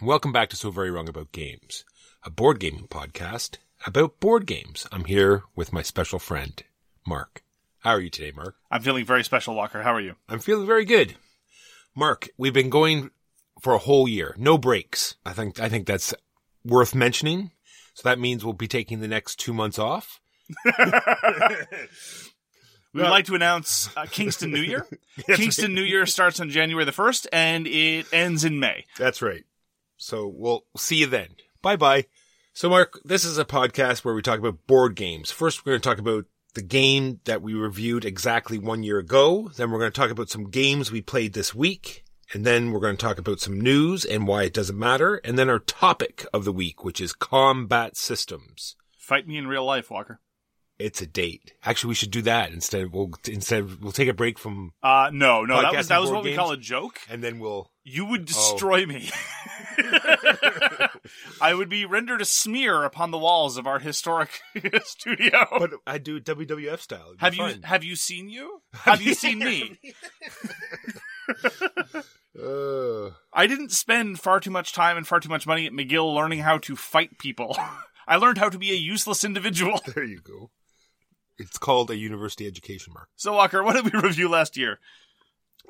Shit. Welcome back to So Very Wrong About Games, a board gaming podcast about board games. I'm here with my special friend, Mark. How are you today, Mark? I'm feeling very special, Walker. How are you? I'm feeling very good. Mark, we've been going for a whole year, no breaks. I think I think that's worth mentioning. So that means we'll be taking the next two months off. We would like to announce uh, Kingston New Year. Kingston New Year starts on January the 1st and it ends in May. That's right. So we'll see you then. Bye bye. So, Mark, this is a podcast where we talk about board games. First, we're going to talk about the game that we reviewed exactly one year ago. Then we're going to talk about some games we played this week. And then we're going to talk about some news and why it doesn't matter. And then our topic of the week, which is combat systems. Fight me in real life, Walker. It's a date. Actually, we should do that instead. We'll instead we'll take a break from, Uh, no, no, that was, that was what we call a joke. and then we'll. You would destroy me. I would be rendered a smear upon the walls of our historic studio. But I do it WWF style. Have you have you seen you? Have you seen me? Uh, I didn't spend far too much time and far too much money at McGill learning how to fight people. I learned how to be a useless individual. there you go. It's called a university education mark. So Walker, what did we review last year?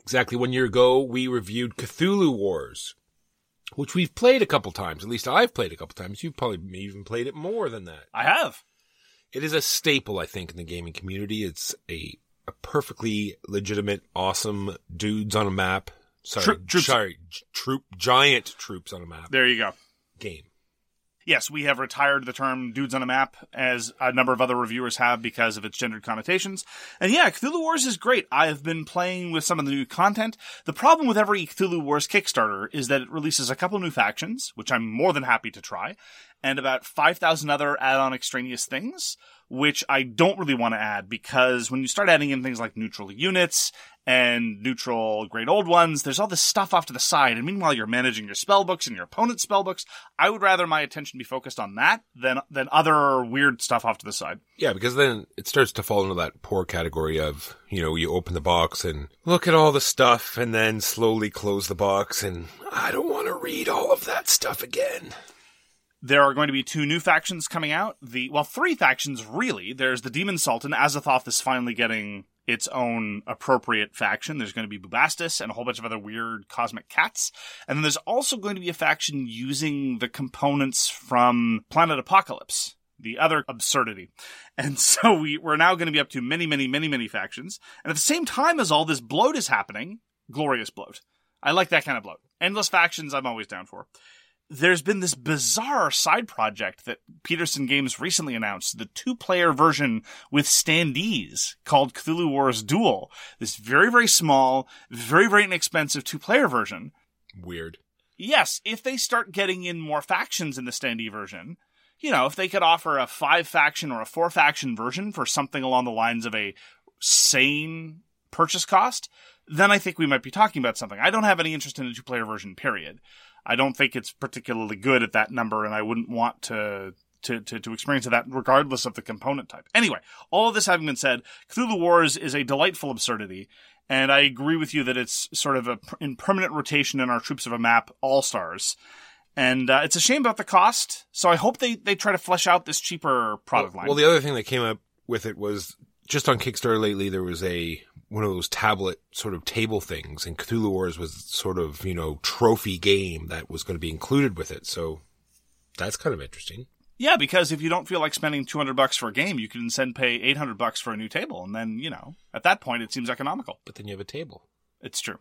Exactly one year ago, we reviewed Cthulhu Wars, which we've played a couple times. At least I've played a couple times. You've probably even played it more than that. I have. It is a staple, I think, in the gaming community. It's a, a perfectly legitimate, awesome dudes on a map. Sorry, Troop- sorry, troop, giant troops on a map There you go. game. Yes, we have retired the term dudes on a map as a number of other reviewers have because of its gendered connotations. And yeah, Cthulhu Wars is great. I have been playing with some of the new content. The problem with every Cthulhu Wars Kickstarter is that it releases a couple new factions, which I'm more than happy to try, and about 5,000 other add-on extraneous things, which I don't really want to add because when you start adding in things like neutral units and neutral great old ones, there's all this stuff off to the side. And meanwhile, you're managing your spell books and your opponent's spell books. I would rather my attention be focused on that than than other weird stuff off to the side. Yeah, because then it starts to fall into that poor category of, you know, you open the box and look at all the stuff and then slowly close the box and I don't want to read all of that stuff again. There are going to be two new factions coming out. The well, three factions really. There's the Demon Sultan. Azathoth is finally getting its own appropriate faction. There's going to be Bubastis and a whole bunch of other weird cosmic cats. And then there's also going to be a faction using the components from Planet Apocalypse. The other absurdity. And so we, we're now going to be up to many, many, many, many factions. And at the same time as all this bloat is happening, glorious bloat. I like that kind of bloat. Endless factions, I'm always down for there's been this bizarre side project that Petersen Games recently announced, the two player version with standees called Cthulhu Wars Duel. This very, very small, very, very inexpensive two player version. Weird. Yes, if they start getting in more factions in the standee version, you know, if they could offer a five faction or a four faction version for something along the lines of a sane purchase cost, then I think we might be talking about something. I don't have any interest in a two player version, period. I don't think it's particularly good at that number, and I wouldn't want to to, to, to experience that regardless of the component type. Anyway, all of this having been said, Cthulhu Wars is a delightful absurdity. And I agree with you that it's sort of a, in permanent rotation in our Troops of a Map All Stars. And uh, it's a shame about the cost. So I hope they, they try to flesh out this cheaper product well, line. well, the other thing that came up with it was just on Kickstarter lately, there was a one of those tablet sort of table things, and Cthulhu Wars was sort of you know trophy game that was going to be included with it. So that's kind of interesting. Yeah, because if you don't feel like spending 200 bucks for a game, you can instead pay 800 bucks for a new table. And then, you know, at that point, it seems economical. But then you have a table, It's true.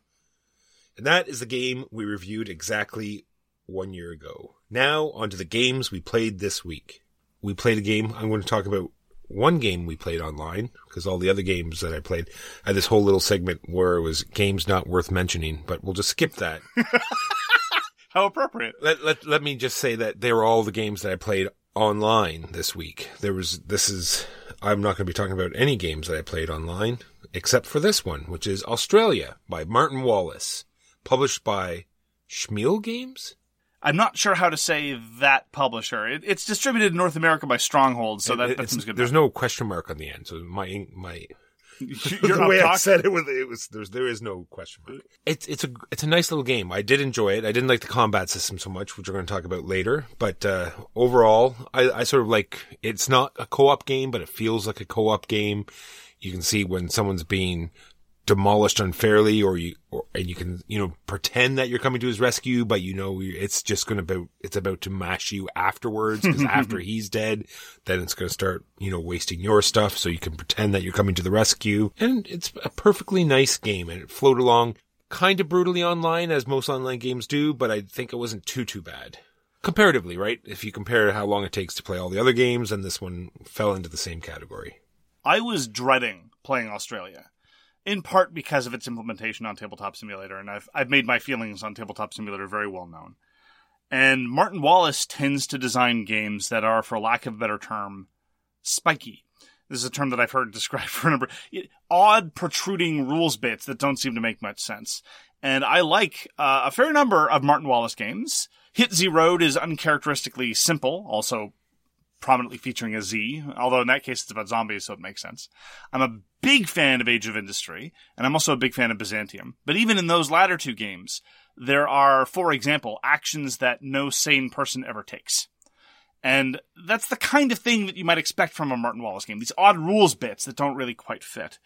and that is the game we reviewed exactly one year ago. Now onto the games we played this week. We played a game. I'm going to talk about one game we played online because all the other games that I played I had this whole little segment where it was games not worth mentioning, but we'll just skip that. How appropriate. let, let, let me just say that they were all the games that I played online this week. There was, this is, I'm not going to be talking about any games that I played online except for this one, which is AuZtralia by Martin Wallace, published by SchilMil Games. I'm not sure how to say that publisher. It, it's distributed in North America by Stronghold, so that, It- that it's- seems good. There's no question mark on the end, so my my the way I said it was it was there's there is no question mark. It's it's a it's a nice little game. I did enjoy it. I didn't like the combat system so much, which we're going to talk about later. But uh, overall, I, I sort of like. It's not a co-op game, but it feels like a co-op game. You can see when someone's being demolished unfairly, or you or, and you can you know pretend that you're coming to his rescue, but you know it's just going to it's about to mash you afterwards because after he's dead, then it's going to start you know wasting your stuff, so you can pretend that you're coming to the rescue, and it's a perfectly nice game, and it flowed along kind of brutally online as most online games do, but I think it wasn't too too bad. Comparatively, right? If you compare how long it takes to play all the other games, and this one fell into the same category. I was dreading playing AuZtralia, in part because of its implementation on Tabletop Simulator, and I've I've made my feelings on Tabletop Simulator very well known. And Martin Wallace tends to design games that are, for lack of a better term, spiky. This is a term that I've heard described for a number of odd protruding rules bits that don't seem to make much sense. And I like uh, a fair number of Martin Wallace games. Hit Road is uncharacteristically simple, also prominently featuring a Z, although in that case it's about zombies, so it makes sense. I'm a big fan of Age of Industry, and I'm also a big fan of Byzantium. But even in those latter two games, there are, for example, actions that no sane person ever takes. And that's the kind of thing that you might expect from a Martin Wallace game. These odd rules bits that don't really quite fit.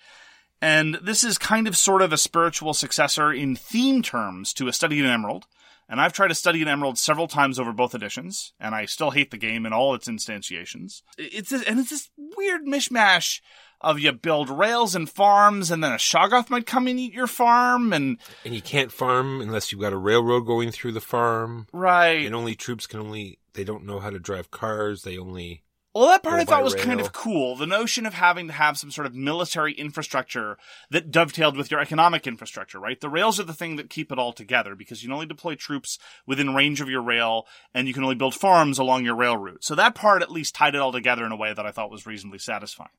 And this is kind of sort of a spiritual successor in theme terms to A Study in Emerald. And I've tried to Study in Emerald several times over both editions, and I still hate the game and all its instantiations. It's this, and it's this weird mishmash of you build rails and farms, and then a Shoggoth might come and eat your farm, and And you can't farm unless you've got a railroad going through the farm. right. And only troops can only, they don't know how to drive cars. They only, Well, that part I thought was kind of cool. The notion of having to have some sort of military infrastructure that dovetailed with your economic infrastructure, right? The rails are the thing that keep it all together because you can only deploy troops within range of your rail and you can only build farms along your rail route. So that part at least tied it all together in a way that I thought was reasonably satisfying.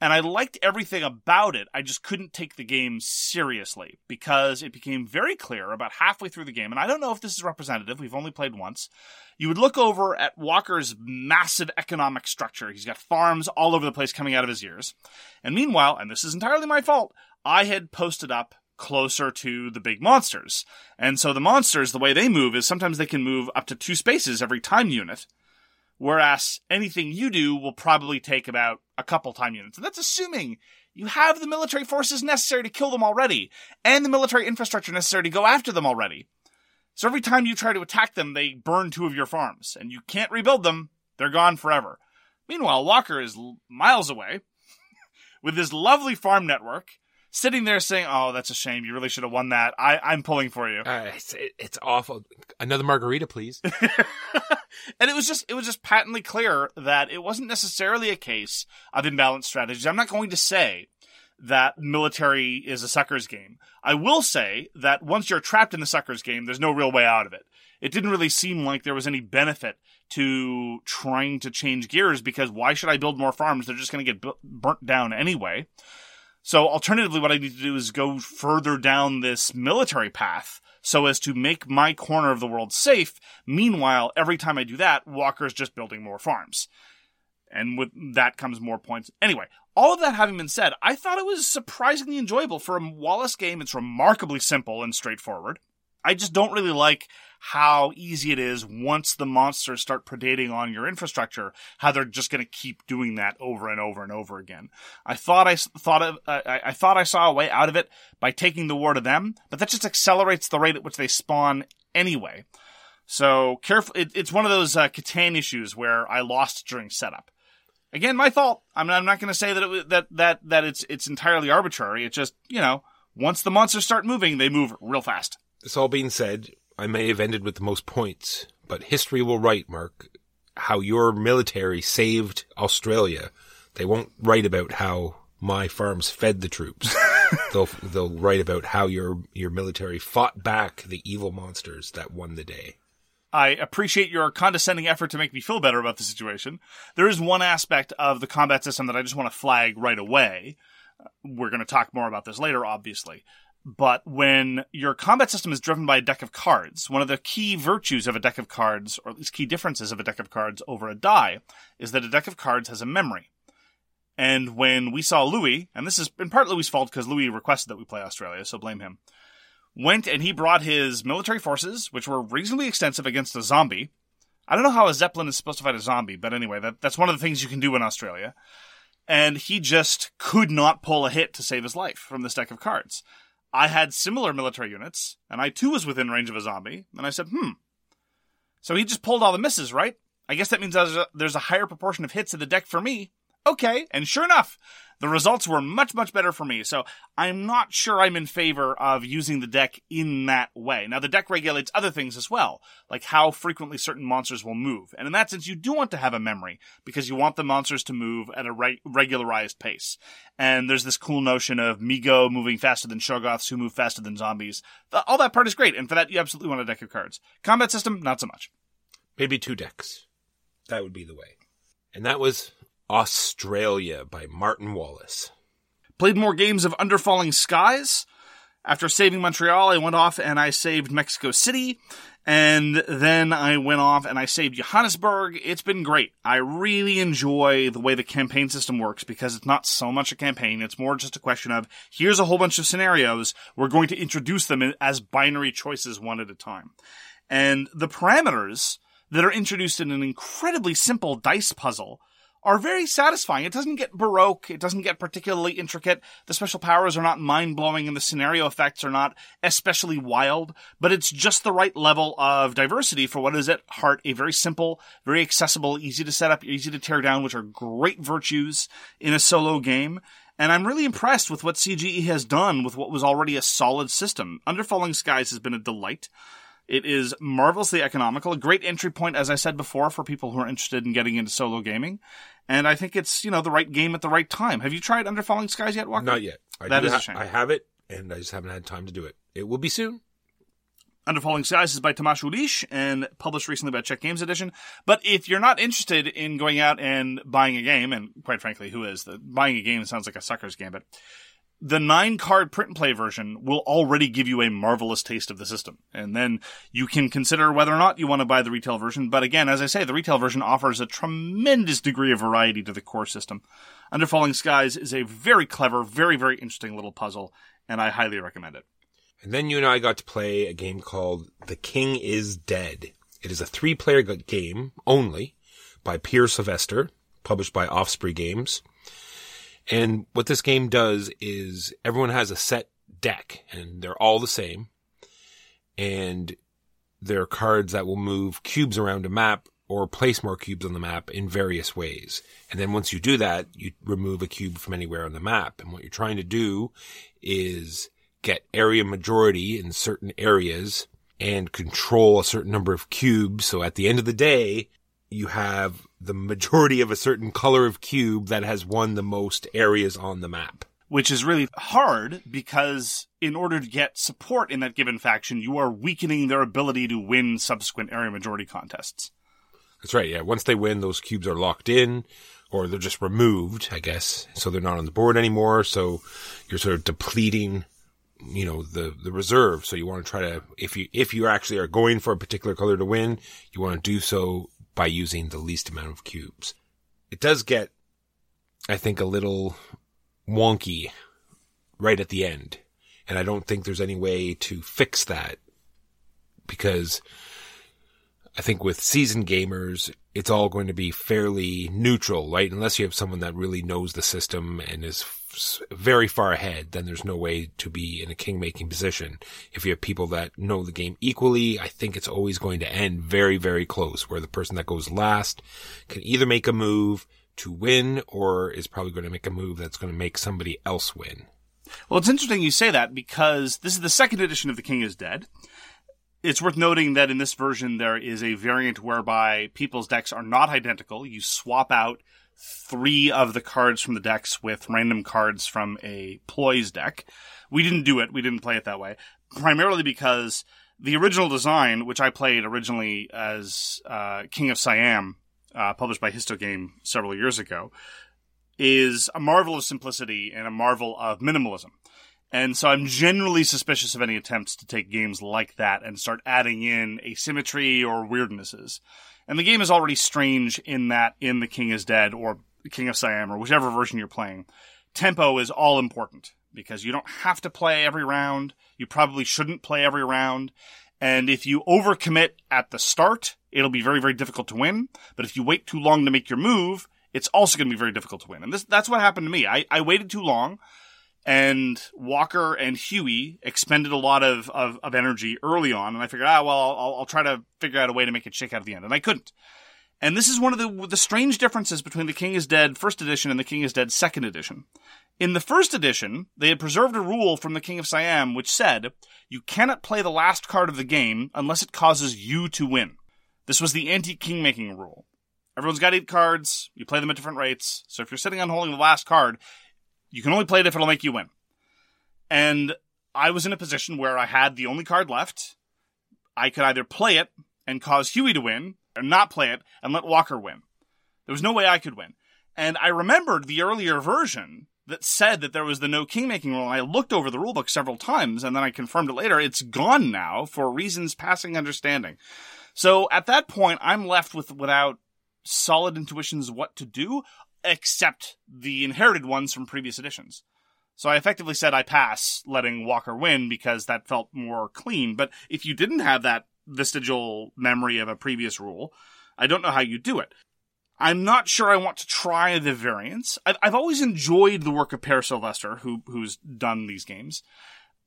And I liked everything about it. I just couldn't take the game seriously because it became very clear about halfway through the game. And I don't know if this is representative. We've only played once. You would look over at Walker's massive economic structure. He's got farms all over the place coming out of his ears. And meanwhile, and this is entirely my fault, I had posted up closer to the big monsters. And so the monsters, the way they move is sometimes they can move up to two spaces every time unit. Whereas anything you do will probably take about a couple time units. And that's assuming you have the military forces necessary to kill them already, and the military infrastructure necessary to go after them already. So every time you try to attack them, they burn two of your farms, and you can't rebuild them. They're gone forever. Meanwhile, Walker is miles away with his lovely farm network, sitting there saying, Oh, that's a shame. You really should have won that. I- I'm pulling for you. uh, it's, it, it's awful. Another margarita, please. and it was just it was just patently clear that it wasn't necessarily a case of imbalanced strategies. I'm not going to say that military is a suckers game. I will say that once you're trapped in the suckers game, there's no real way out of it. It didn't really seem like there was any benefit to trying to change gears because why should I build more farms? They're just going to get bu- burnt down anyway. So alternatively, what I need to do is go further down this military path so as to make my corner of the world safe. Meanwhile, every time I do that, Walker's just building more farms. And with that comes more points. Anyway, all of that having been said, I thought it was surprisingly enjoyable for a Wallace game. It's remarkably simple and straightforward. I just don't really like how easy it is once the monsters start predating on your infrastructure, how they're just going to keep doing that over and over and over again. I thought I thought of, I, I thought I saw a way out of it by taking the war to them, but that just accelerates the rate at which they spawn anyway. So careful. It, it's one of those uh, Catan issues where I lost during setup. Again, my fault. I'm, I'm not going to say that it, that that that it's it's entirely arbitrary. It's just you know once the monsters start moving, they move real fast. This all being said, I may have ended with the most points, but history will write, Mark, how your military saved Australia. They won't write about how my farms fed the troops. they'll they'll write about how your your military fought back the evil monsters that won the day. I appreciate your condescending effort to make me feel better about the situation. There is one aspect of the combat system that I just want to flag right away. Uh, We're going to talk more about this later, obviously. But when your combat system is driven by a deck of cards, one of the key virtues of a deck of cards, or at least key differences of a deck of cards over a die, is that a deck of cards has a memory. And when we saw Louis, and this is in part Louis' fault because Louis requested that we play AuZtralia, so blame him, went and he brought his military forces, which were reasonably extensive against a zombie. I don't know how a Zeppelin is supposed to fight a zombie, but anyway, that, that's one of the things you can do in AuZtralia. And he just could not pull a hit to save his life from this deck of cards. I had similar military units, and I too was within range of a zombie, and I said, hmm. So he just pulled all the misses, right? I guess that means there's a, there's a higher proportion of hits in the deck for me. Okay, and sure enough, the results were much, much better for me. So I'm not sure I'm in favor of using the deck in that way. Now, the deck regulates other things as well, like how frequently certain monsters will move. And in that sense, you do want to have a memory because you want the monsters to move at a re- regularized pace. And there's this cool notion of Mi-Go moving faster than Shoggoths who move faster than zombies. All that part is great. And for that, you absolutely want a deck of cards. Combat system, not so much. Maybe two decks. That would be the way. And that was AuZtralia by Martin Wallace. played more games of Under Falling Skies. After saving Montreal, I went off and I saved Mexico City. And then I went off and I saved Johannesburg. It's been great. I really enjoy the way the campaign system works because it's not so much a campaign. It's more just a question of here's a whole bunch of scenarios. We're going to introduce them as binary choices one at a time. And the parameters that are introduced in an incredibly simple dice puzzle are very satisfying. It doesn't get baroque. It doesn't get particularly intricate. The special powers are not mind blowing and the scenario effects are not especially wild, but it's just the right level of diversity for what is at heart a very simple, very accessible, easy to set up, easy to tear down, which are great virtues in a solo game. And I'm really impressed with what CGE has done with what was already a solid system. Under Falling Skies has been a delight. It is marvelously economical, a great entry point, as I said before, for people who are interested in getting into solo gaming. And I think it's, you know, the right game at the right time. Have you tried Under Falling Skies yet, Walker? Not yet. I That is a shame. I have it, and I just haven't had time to do it. It will be soon. Under Falling Skies is by Tomáš Uhlíř and published recently by Czech Games Edition. But if you're not interested in going out and buying a game, and quite frankly, who is? The, buying a game sounds like a sucker's gambit. The nine card print and play version will already give you a marvelous taste of the system. And then you can consider whether or not you want to buy the retail version. But again, as I say, the retail version offers a tremendous degree of variety to the core system. Under Falling Skies is a very clever, very, very interesting little puzzle, and I highly recommend it. And then you and I got to play a game called The King is Dead. It is a three player game only by Peer Sylvester, published by Osprey Games. And what this game does is everyone has a set deck and they're all the same. And there are cards that will move cubes around a map or place more cubes on the map in various ways. And then once you do that, you remove a cube from anywhere on the map. And what you're trying to do is get area majority in certain areas and control a certain number of cubes. So at the end of the day, you have the majority of a certain color of cube that has won the most areas on the map. which is really hard because in order to get support in that given faction, you are weakening their ability to win subsequent area majority contests. That's right. Yeah. Once they win, those cubes are locked in or they're just removed, I guess. So they're not on the board anymore. So you're sort of depleting you know, the, the reserve. So you want to try to, if you, if you actually are going for a particular color to win, you want to do so by using the least amount of cubes. It does get, I think, a little wonky right at the end. And I don't think there's any way to fix that because I think with seasoned gamers, it's all going to be fairly neutral, right? Unless you have someone that really knows the system and is very far ahead, then there's no way to be in a king making position. If you have people that know the game equally, I think it's always going to end very, very close where the person that goes last can either make a move to win or is probably going to make a move that's going to make somebody else win. Well, it's interesting you say that because this is the second edition of The King is Dead. It's worth noting that in this version, there is a variant whereby people's decks are not identical. You swap out three of the cards from the decks with random cards from a ploys deck. We didn't do it. We didn't play it that way. Primarily because the original design, which I played originally as uh, King of Siam, uh, published by Histogame several years ago, is a marvel of simplicity and a marvel of minimalism. And so I'm generally suspicious of any attempts to take games like that and start adding in asymmetry or weirdnesses. And the game is already strange in that in The King is Dead or King of Siam or whichever version you're playing, tempo is all important because you don't have to play every round. You probably shouldn't play every round. And if you overcommit at the start, it'll be very, very difficult to win. But if you wait too long to make your move, it's also going to be very difficult to win. And this, that's what happened to me. I, I waited too long and Walker and Huey expended a lot of, of, of energy early on. And I figured, ah, well, I'll, I'll try to figure out a way to make it shake out at the end. And I couldn't. And this is one of the, the strange differences between The King is Dead first edition and The King is Dead second edition. In the first edition, they had preserved a rule from the King of Siam which said, you cannot play the last card of the game unless it causes you to win. This was the anti-king making rule. Everyone's got eight cards, you play them at different rates, so if you're sitting on holding the last card, you can only play it if it'll make you win. And I was in a position where I had the only card left. I could either play it and cause Huey to win, or not play it and let Walker win. There was no way I could win. And I remembered the earlier version that said that there was the no king making rule. And I looked over the rulebook several times and then I confirmed it later. It's gone now for reasons passing understanding. So at that point, I'm left with without solid intuitions what to do, except the inherited ones from previous editions. So I effectively said I pass letting Walker win because that felt more clean. But if you didn't have that vestigial memory of a previous rule, I don't know how you do it. I'm not sure I want to try the variants. I've, I've always enjoyed the work of Peer Sylvester, who who's done these games.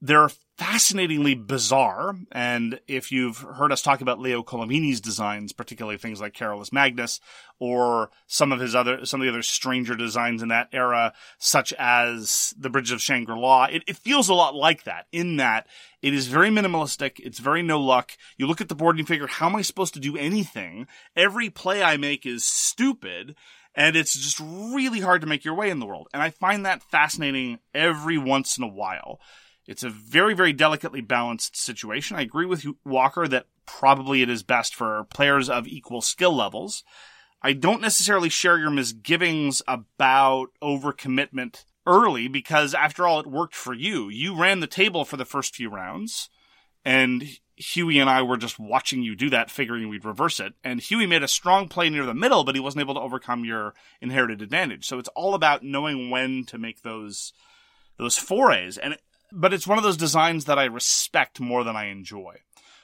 They're fascinatingly bizarre, and if you've heard us talk about Leo Colovini's designs, particularly things like Carolus Magnus, or some of his other some of the other stranger designs in that era, such as the Bridge of Shangri-La, it, it feels a lot like that. In that it is very minimalistic, it's very no luck. You look at the board and you figure, how am I supposed to do anything? Every play I make is stupid and it's just really hard to make your way in the world. And I find that fascinating every once in a while. It's a very, very delicately balanced situation. I agree with you, Walker that probably it is best for players of equal skill levels. I don't necessarily share your misgivings about overcommitment early because after all, it worked for you. You ran the table for the first few rounds and Huey and I were just watching you do that, figuring we'd reverse it. And Huey made a strong play near the middle, but he wasn't able to overcome your inherited advantage. So it's all about knowing when to make those, those forays. And but it's one of those designs that I respect more than I enjoy.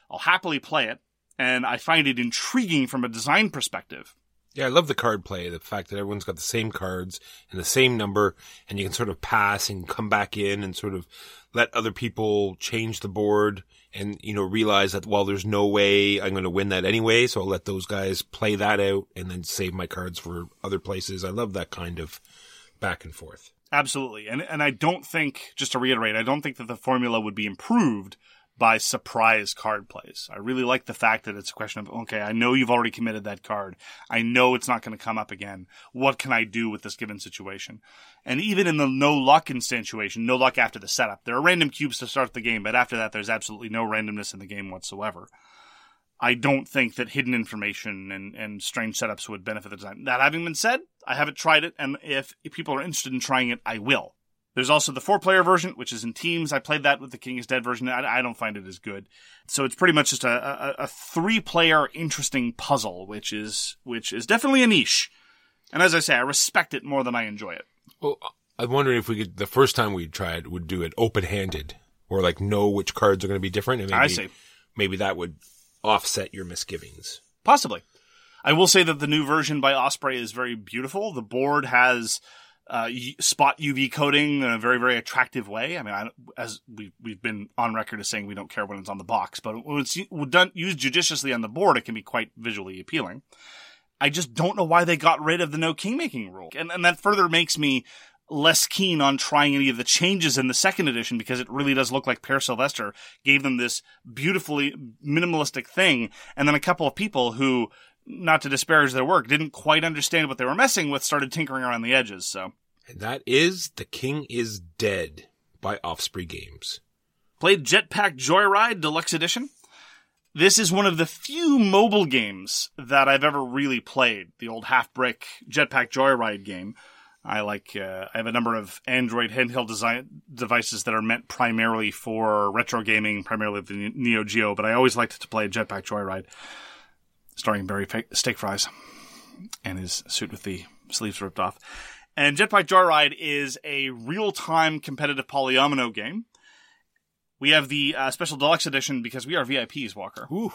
I'll happily play it, and I find it intriguing from a design perspective. Yeah, I love the card play. The fact that everyone's got the same cards and the same number, and you can sort of pass and come back in and sort of let other people change the board and, you know, realize that, well, there's no way I'm going to win that anyway. So I'll let those guys play that out and then save my cards for other places. I love that kind of back and forth. Absolutely. And and I don't think just to reiterate, I don't think that the formula would be improved by surprise card plays. I really like the fact that it's a question of okay, I know you've already committed that card. I know it's not going to come up again. What can I do with this given situation? And even in the no luck instantiation, no luck after the setup, there are random cubes to start the game, but after that there's absolutely no randomness in the game whatsoever. I don't think that hidden information and, and strange setups would benefit the design. That having been said, I haven't tried it, and if, people are interested in trying it, I will. There's also the four player version, which is in teams. I played that with the King is Dead version. I, I don't find it as good. So it's pretty much just a, a, a three player interesting puzzle, which is, which is definitely a niche. And as I say, I respect it more than I enjoy it. Well, I'm wondering if we could, the first time we try tried, would do it open handed or like know which cards are going to be different. And maybe, I see. Maybe that would offset your misgivings. Possibly. I will say that the new version by Osprey is very beautiful. The board has uh, spot UV coating in a very, very attractive way. I mean, I, as we, we've been on record as saying we don't care when it's on the box, but when it's done, used judiciously on the board, it can be quite visually appealing. I just don't know why they got rid of the no kingmaking rule. And, and that further makes me less keen on trying any of the changes in the second edition because it really does look like Peer Sylvester gave them this beautifully minimalistic thing. And then a couple of people who, not to disparage their work, didn't quite understand what they were messing with started tinkering around the edges. So that is The King is Dead by Osprey Games. played Jetpack Joyride Deluxe Edition. This is one of the few mobile games that I've ever really played. The old Halfbrick Jetpack Joyride game. I like. Uh, I have a number of Android handheld design devices that are meant primarily for retro gaming, primarily the Neo Geo. But I always liked to play Jetpack Joyride, starring Barry Fa- Steak Fries and his suit with the sleeves ripped off. And Jetpack Joyride is a real-time competitive polyomino game. We have the uh, special deluxe edition because we are VIPs, Walker. Ooh,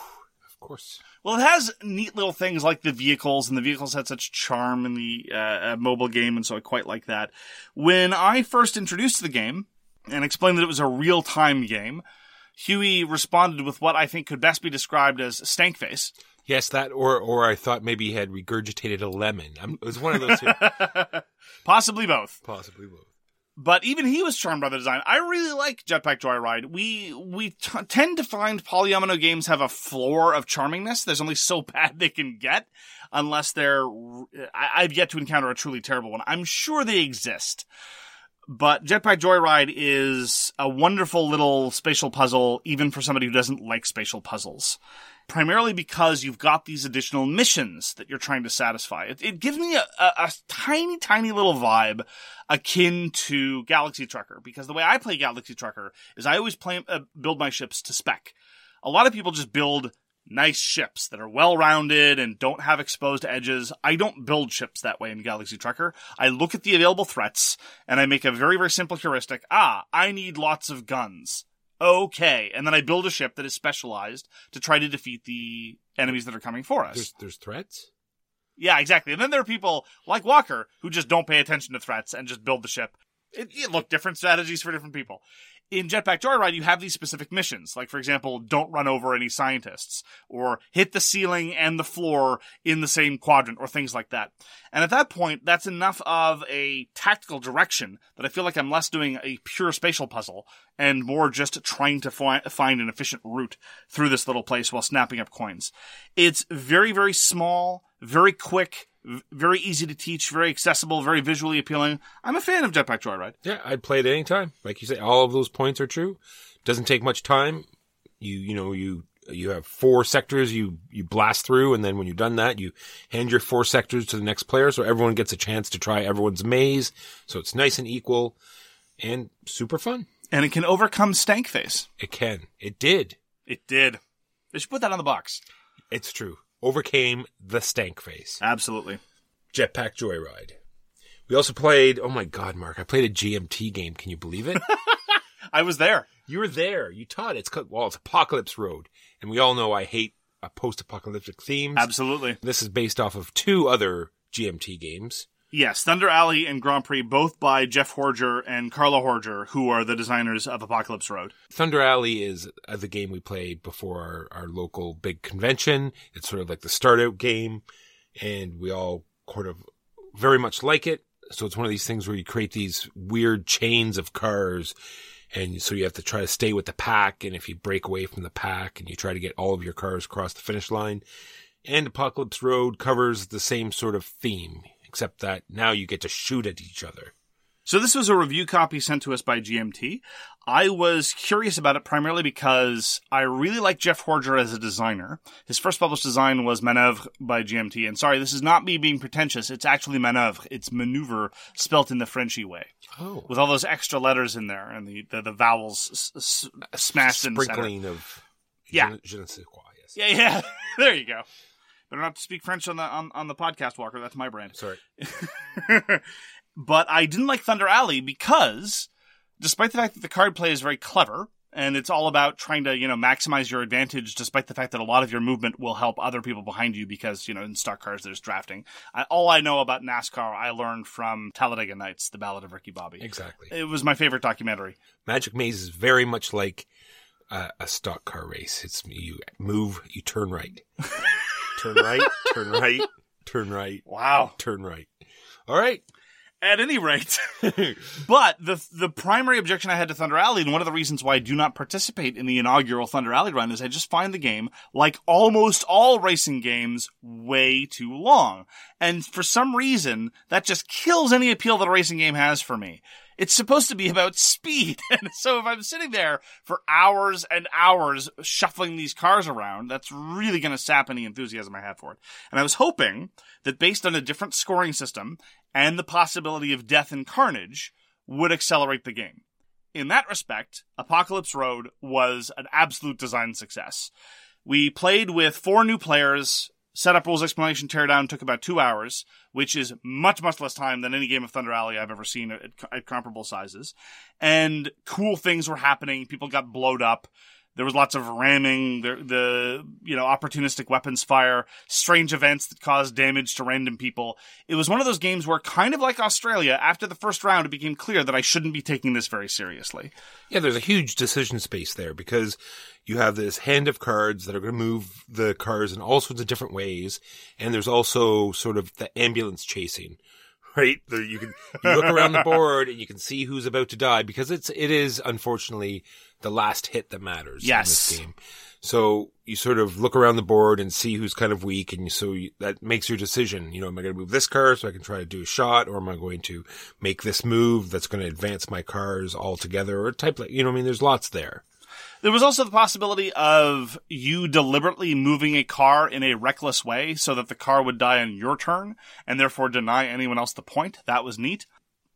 course. Well, it has neat little things like the vehicles, and the vehicles had such charm in the uh, uh, mobile game, and so I quite like that. When I first introduced the game and explained that it was a real time game, Huey responded with what I think could best be described as stank face. Yes, that, or or I thought maybe he had regurgitated a lemon. I'm, it was one of those two. Possibly both. Possibly both. But even he was charmed by the design. I really like Jetpack Joyride. We we t- tend to find polyomino games have a floor of charmingness. There's only so bad they can get, unless they're. I, I've yet to encounter a truly terrible one. I'm sure they exist, but Jetpack Joyride is a wonderful little spatial puzzle, even for somebody who doesn't like spatial puzzles. Primarily because you've got these additional missions that you're trying to satisfy. It, it gives me a, a, a tiny, tiny little vibe akin to Galaxy Trucker because the way I play Galaxy Trucker is I always play, uh, build my ships to spec. A lot of people just build nice ships that are well rounded and don't have exposed edges. I don't build ships that way in Galaxy Trucker. I look at the available threats and I make a very, very simple heuristic. Ah, I need lots of guns. Okay. And then I build a ship that is specialized to try to defeat the enemies that are coming for us. There's there's threats. Yeah, exactly. And then there are people like Walker who just don't pay attention to threats and just build the ship. It, it, look, different strategies for different people. In Jetpack Joyride, you have these specific missions, like for example, don't run over any scientists, or hit the ceiling and the floor in the same quadrant, or things like that. And at that point, that's enough of a tactical direction that I feel like I'm less doing a pure spatial puzzle and more just trying to fi- find an efficient route through this little place while snapping up coins. It's very, very small, very quick, very easy to teach, very accessible, very visually appealing. I'm a fan of Jetpack Joyride. Yeah, I'd play it anytime. Like you say, all of those points are true. Doesn't take much time. You you know you you have four sectors you you blast through, and then when you've done that, you hand your four sectors to the next player, so everyone gets a chance to try everyone's maze. So it's nice and equal, and super fun. And it can overcome stank face. It can. It did. It did. They should put that on the box. It's true. Overcame the stank face. Absolutely. Jetpack Joyride. We also played. Oh my God, Mark! I played a GMT game. Can you believe it? I was there. You were there. You taught it. It's called, well, it's Apocalypse Road, and we all know I hate uh, post-apocalyptic themes. Absolutely. This is based off of two other GMT games. Yes, Thunder Alley and Grand Prix, both by Jeff Horger and Carla Horger, who are the designers of Apocalypse Road. Thunder Alley is the game we play before our, our local big convention. It's sort of like the start out game, and we all sort of very much like it. So it's one of these things where you create these weird chains of cars, and so you have to try to stay with the pack. And if you break away from the pack, and you try to get all of your cars across the finish line, and Apocalypse Road covers the same sort of theme, except that now you get to shoot at each other. So this was a review copy sent to us by GMT. I was curious about it primarily because I really like Jeff Horger as a designer. His first published design was Manœuvre by GMT. And sorry, this is not me being pretentious. It's actually Manœuvre. It's maneuver spelt in the Frenchy way. Oh. With all those extra letters in there and the, the, the vowels s- s- smashed in the center. Sprinkling of Yeah. je, je ne sais quoi, yes. Yeah, yeah. there you go. Better not to speak French on the on, on the podcast, Walker. That's my brand. Sorry. but I didn't like Thunder Alley because, despite the fact that the card play is very clever and it's all about trying to you know maximize your advantage, despite the fact that a lot of your movement will help other people behind you because you know in stock cars there's drafting. I, all I know about NASCAR I learned from Talladega Nights, The Ballad of Ricky Bobby. Exactly. It was my favorite documentary. Magic Maze is very much like uh, a stock car race. It's you move, you turn right, turn right, turn right, turn right, Wow. turn right. All right. At any rate, but the the primary objection I had to Thunder Alley, and one of the reasons why I do not participate in the inaugural Thunder Alley run, is I just find the game, like almost all racing games, way too long. And for some reason, that just kills any appeal that a racing game has for me. It's supposed to be about speed. And so if I'm sitting there for hours and hours shuffling these cars around, that's really going to sap any enthusiasm I have for it. And I was hoping that based on a different scoring system and the possibility of death and carnage would accelerate the game. In that respect, Apocalypse Road was an absolute design success. We played with four new players. Setup rules explanation teardown took about two hours, which is much, much less time than any game of Thunder Alley I've ever seen at, at comparable sizes. And cool things were happening. People got blowed up. There was lots of ramming, the, the, you know, opportunistic weapons fire, strange events that caused damage to random people. It was one of those games where, kind of like AuZtralia, after the first round, it became clear that I shouldn't be taking this very seriously. Yeah, there's a huge decision space there because you have this hand of cards that are going to move the cars in all sorts of different ways, and there's also sort of the ambulance chasing. Right, there you can you look around the board and you can see who's about to die because it's it is unfortunately the last hit that matters Yes. in this game. So you sort of look around the board and see who's kind of weak, and so you, that makes your decision. You know, am I going to move this car so I can try to do a shot, or am I going to make this move that's going to advance my cars all together, or type like you know? I mean, there's lots there. There was also the possibility of you deliberately moving a car in a reckless way so that the car would die on your turn and therefore deny anyone else the point. That was neat.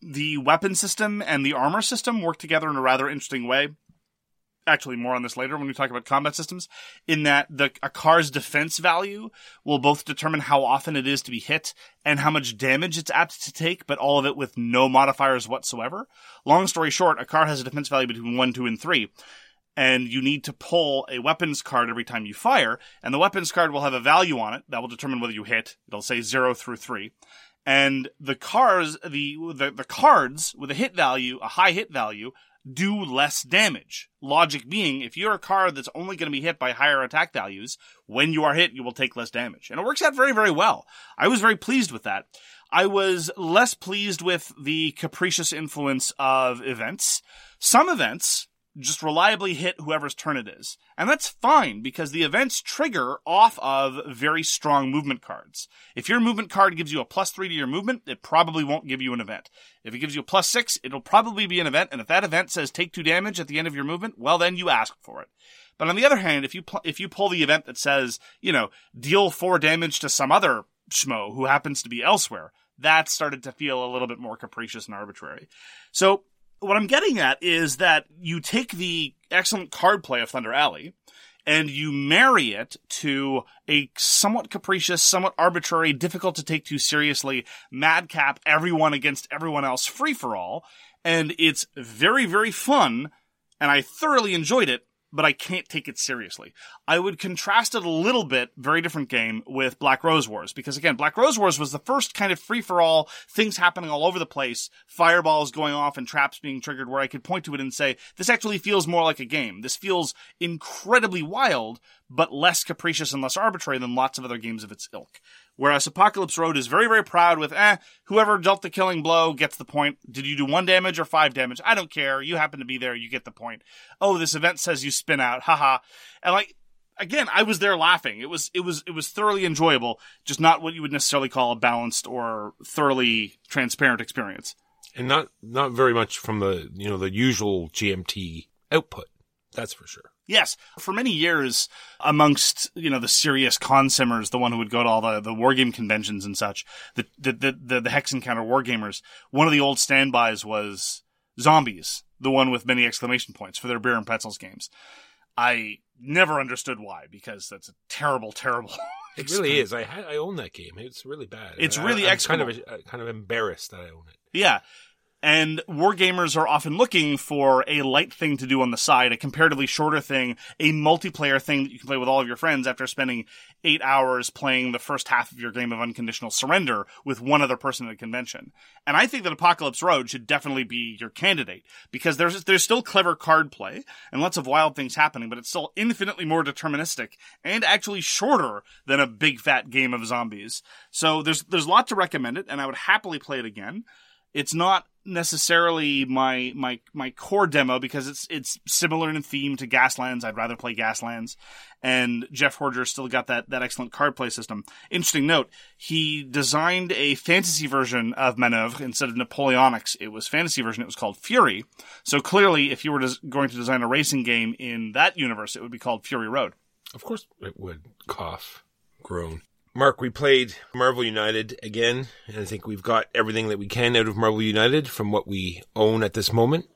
The weapon system and the armor system work together in a rather interesting way. Actually, more on this later when we talk about combat systems. In that the a car's defense value will both determine how often it is to be hit and how much damage it's apt to take, but all of it with no modifiers whatsoever. Long story short, a car has a defense value between one, two, and three and you need to pull a weapons card every time you fire, and the weapons card will have a value on it that will determine whether you hit. It'll say zero through three. And the cars, the, the, the cards with a hit value, a high hit value, do less damage. Logic being, if you're a card that's only going to be hit by higher attack values, when you are hit, you will take less damage. And it works out very, very well. I was very pleased with that. I was less pleased with the capricious influence of events. Some events, just reliably hit whoever's turn it is. And that's fine because the events trigger off of very strong movement cards. If your movement card gives you a plus three to your movement, it probably won't give you an event. If it gives you a plus six, it'll probably be an event. And if that event says take two damage at the end of your movement, well, then you ask for it. But on the other hand, if you pl- if you pull the event that says, you know, deal four damage to some other schmo who happens to be elsewhere, that started to feel a little bit more capricious and arbitrary. So what I'm getting at is that you take the excellent card play of Thunder Alley and you marry it to a somewhat capricious, somewhat arbitrary, difficult to take too seriously, madcap, everyone against everyone else free for all. And it's very, very fun. And I thoroughly enjoyed it, but I can't take it seriously. I would contrast it a little bit, very different game, with Black Rose Wars, because again, Black Rose Wars was the first kind of free for all, things happening all over the place, fireballs going off and traps being triggered, where I could point to it and say, this actually feels more like a game. This feels incredibly wild, but less capricious and less arbitrary than lots of other games of its ilk. Whereas Apocalypse Road is very, very proud with, eh, whoever dealt the killing blow gets the point. Did you do one damage or five damage? I don't care. You happen to be there. You get the point. Oh, this event says you spin out. Haha. And like, again, I was there laughing. It was, it was, it was thoroughly enjoyable. Just not what you would necessarily call a balanced or thoroughly transparent experience. and not not very much from the you know the usual GMT output. That's for sure. Yes, for many years, amongst you know the serious consimmers, the one who would go to all the the wargame conventions and such, the the the, the, the hex-and-counter wargamers, one of the old standbys was zombies, the one with many exclamation points for their beer and pretzels games. I never understood why, because that's a terrible, terrible. It really is. I I own that game. It's really bad. It's I- really I'm kind of uh, kind of embarrassed that I own it. Yeah. And wargamers are often looking for a light thing to do on the side, a comparatively shorter thing, a multiplayer thing that you can play with all of your friends after spending eight hours playing the first half of your game of unconditional surrender with one other person at a convention. And I think that Apocalypse Road should definitely be your candidate because there's there's still clever card play and lots of wild things happening, but it's still infinitely more deterministic and actually shorter than a big fat game of zombies. So there's there's a lot to recommend it, and I would happily play it again it's not necessarily my my my core demo because it's it's similar in theme to Gaslands. I'd rather play Gaslands, and Jeff Horger still got that that excellent card play system. Interesting note: he designed a fantasy version of Manœuvre instead of Napoleonics. It was fantasy version. It was called Fury. So clearly, if you were des- going to design a racing game in that universe, it would be called Fury Road. Of course, it would cough, groan. Mark, we played Marvel United again, and I think we've got everything that we can out of Marvel United from what we own at this moment.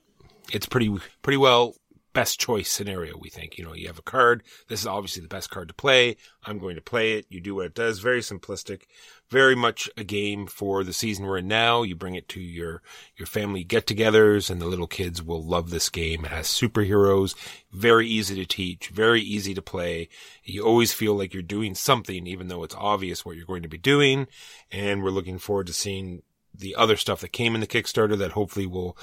It's pretty, pretty well best choice scenario. We think, you know, you have a card. This is obviously the best card to play. I'm going to play it. You do what it does. Very simplistic, very much a game for the season we're in now. You bring it to your, your family get-togethers and the little kids will love this game. It has superheroes, very easy to teach, very easy to play. You always feel like you're doing something, even though it's obvious what you're going to be doing. And we're looking forward to seeing the other stuff that came in the Kickstarter that hopefully will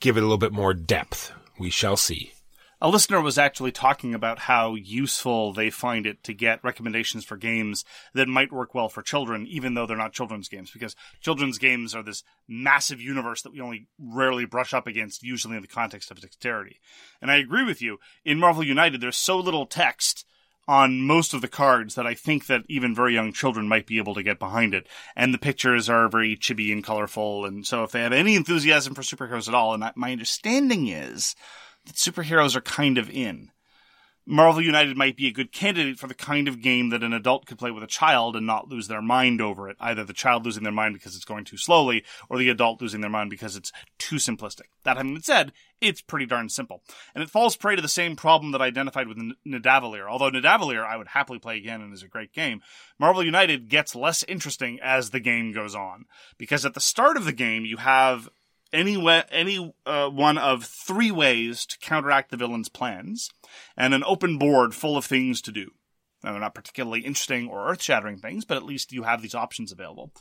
give it a little bit more depth. We shall see. A listener was actually talking about how useful they find it to get recommendations for games that might work well for children, even though they're not children's games, because children's games are this massive universe that we only rarely brush up against, usually in the context of dexterity. And I agree with you. In Marvel United, there's so little text on most of the cards that I think that even very young children might be able to get behind it. And the pictures are very chibi and colorful. And so if they have any enthusiasm for superheroes at all, and my understanding is that superheroes are kind of in. Marvel United might be a good candidate for the kind of game that an adult could play with a child and not lose their mind over it. Either the child losing their mind because it's going too slowly, or the adult losing their mind because it's too simplistic. That having been said, it's pretty darn simple. And it falls prey to the same problem that I identified with N-. Although Nidavellir I would happily play again and is a great game, Marvel United gets less interesting as the game goes on. Because at the start of the game, you have any way, any uh, one of three ways to counteract the villain's plans, and an open board full of things to do. Now, they're not particularly interesting or earth-shattering things, but at least you have these options available.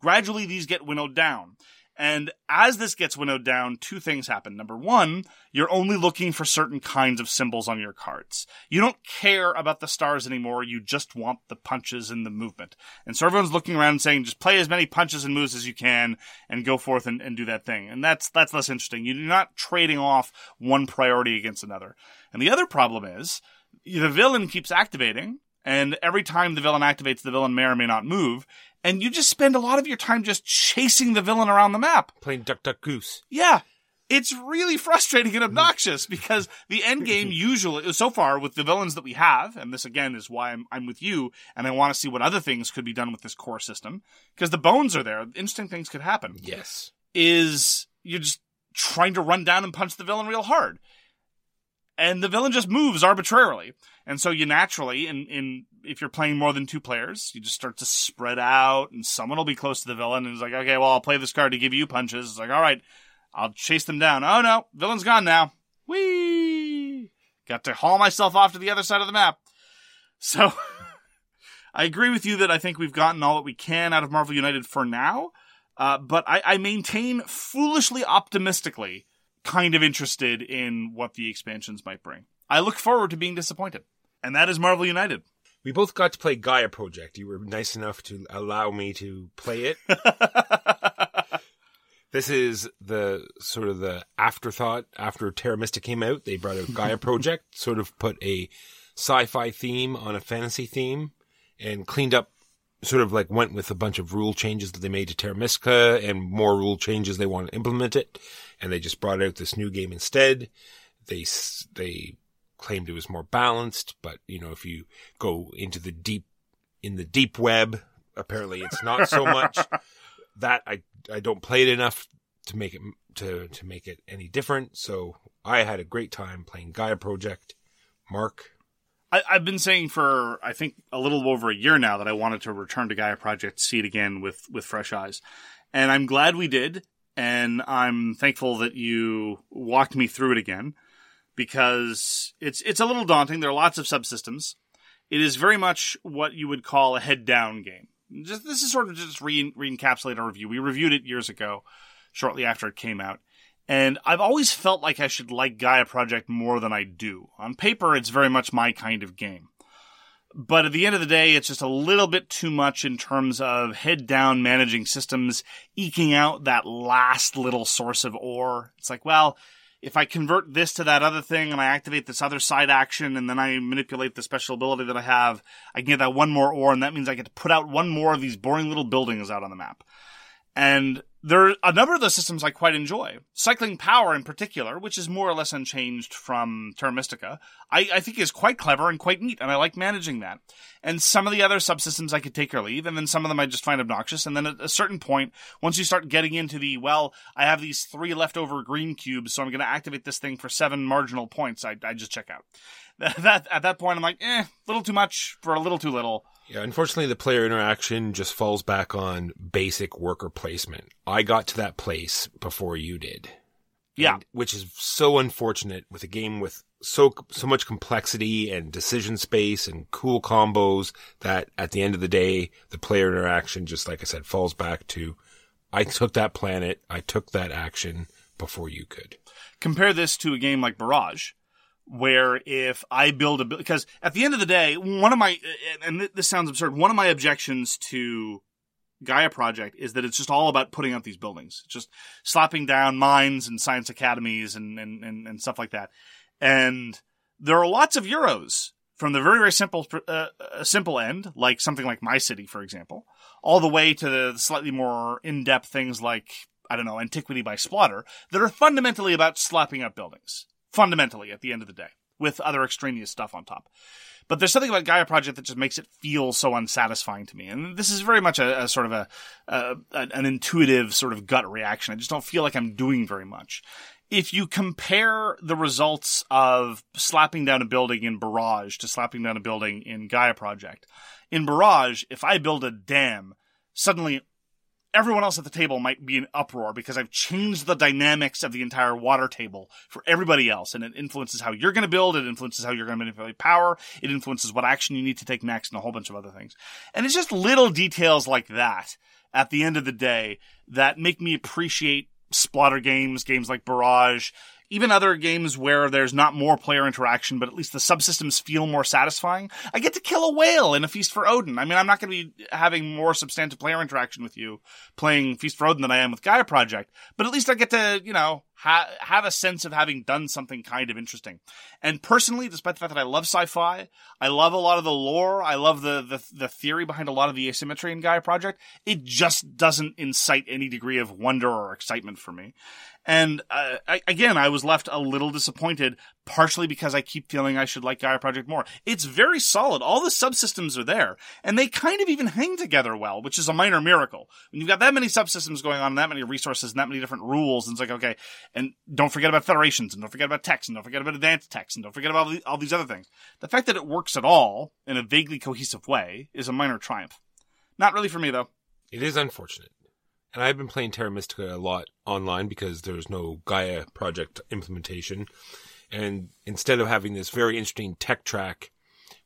Gradually, these get winnowed down. And as this gets winnowed down, two things happen. Number one, you're only looking for certain kinds of symbols on your cards. You don't care about the stars anymore. You just want the punches and the movement. And so everyone's looking around and saying, just play as many punches and moves as you can and go forth and, and do that thing. And that's, that's less interesting. You're not trading off one priority against another. And the other problem is the villain keeps activating and every time the villain activates, the villain may or may not move. And you just spend a lot of your time just chasing the villain around the map. Playing Duck Duck Goose. Yeah. It's really frustrating and hmm. obnoxious because the end game usually, so far with the villains that we have, and this again is why I'm, I'm with you, and I want to see what other things could be done with this core system, because the bones are there, interesting things could happen, Yes. is you're just trying to run down and punch the villain real hard. And the villain just moves arbitrarily. And so you naturally, in, in, if you're playing more than two players, you just start to spread out and someone will be close to the villain and it's like, okay, well, I'll play this card to give you punches. It's like, all right, I'll chase them down. Oh no, villain's gone now. Whee! Got to haul myself off to the other side of the map. So, I agree with you that I think we've gotten all that we can out of Marvel United for now. Uh, but I, I maintain foolishly optimistically kind of interested in what the expansions might bring. I look forward to being disappointed. And that is Marvel United. We both got to play Gaia Project. You were nice enough to allow me to play it. this is the sort of the afterthought after Terra Mystica came out. They brought out Gaia Project, sort of put a sci-fi theme on a fantasy theme and cleaned up sort of like went with a bunch of rule changes that they made to Terra Mystica and more rule changes they want to implement it. And they just brought out this new game instead. They, they claimed it was more balanced, but you know, if you go into the deep, in the deep web, apparently it's not so much that I, I don't play it enough to make it, to, to make it any different. So I had a great time playing Gaia Project. Mark, I, I've been saying for I think a little over a year now that I wanted to return to Gaia Project, see it again with with fresh eyes, and I'm glad we did, and I'm thankful that you walked me through it again because it's it's a little daunting. There are lots of subsystems. It is very much what you would call a head down game. Just this is sort of just re encapsulate our review. We reviewed it years ago, shortly after it came out. And I've always felt like I should like Gaia Project more than I do. On paper, it's very much my kind of game. But at the end of the day, it's just a little bit too much in terms of head down managing systems, eking out that last little source of ore. It's like, well, if I convert this to that other thing and I activate this other side action and then I manipulate the special ability that I have, I can get that one more ore and that means I get to put out one more of these boring little buildings out on the map. And there are a number of those systems I quite enjoy. Cycling power in particular, which is more or less unchanged from Terra Mystica, I, I think is quite clever and quite neat, and I like managing that. And some of the other subsystems I could take or leave, and then some of them I just find obnoxious. And then at a certain point, once you start getting into the, well, I have these three leftover green cubes, so I'm going to activate this thing for seven marginal points, I, I just check out. That, at that point, I'm like, eh, a little too much for a little too little. Yeah, unfortunately, the player interaction just falls back on basic worker placement. I got to that place before you did. Yeah. And- which is so unfortunate with a game with so so much complexity and decision space and cool combos that at the end of the day, the player interaction just like I said falls back to I took that planet, I took that action before you could. compare this to a game like Barrage, where if I build a because at the end of the day, one of my and this sounds absurd. One of my objections to Gaia Project is that it's just all about putting up these buildings, just slapping down mines and science academies and and and, and stuff like that. And there are lots of euros from the very very simple uh, uh, simple end, like something like My City, for example, all the way to the slightly more in depth things like I don't know, Antiquity by Splotter, that are fundamentally about slapping up buildings. Fundamentally, at the end of the day, with other extraneous stuff on top. But there's something about Gaia Project that just makes it feel so unsatisfying to me. And this is very much a, a sort of a, a, an intuitive sort of gut reaction. I just don't feel like I'm doing very much. If you compare the results of slapping down a building in Barrage to slapping down a building in Gaia Project, in Barrage, if I build a dam, suddenly everyone else at the table might be in uproar because I've changed the dynamics of the entire water table for everybody else. And it influences how you're going to build. It influences how you're going to manipulate power. It influences what action you need to take next and a whole bunch of other things. And it's just little details like that at the end of the day that make me appreciate Splotter games, games like Barrage, even other games where there's not more player interaction, but at least the subsystems feel more satisfying. I get to kill a whale in a Feast for Odin. I mean, I'm not going to be having more substantive player interaction with you playing Feast for Odin than I am with Gaia Project, but at least I get to, you know, ha- have a sense of having done something kind of interesting. And personally, despite the fact that I love sci-fi, I love a lot of the lore, I love the, the, the theory behind a lot of the asymmetry in Gaia Project, it just doesn't incite any degree of wonder or excitement for me. And uh, I, again, I was left a little disappointed, partially because I keep feeling I should like Gaia Project more. It's very solid. All the subsystems are there, and they kind of even hang together well, which is a minor miracle. When you've got that many subsystems going on, and that many resources, and that many different rules, and it's like, okay, and don't forget about federations, and don't forget about text, and don't forget about advanced text, and don't forget about all the- all these other things. The fact that it works at all in a vaguely cohesive way is a minor triumph. Not really for me, though. It is unfortunate. And I've been playing Terra Mystica a lot online because there's no Gaia project implementation. And instead of having this very interesting tech track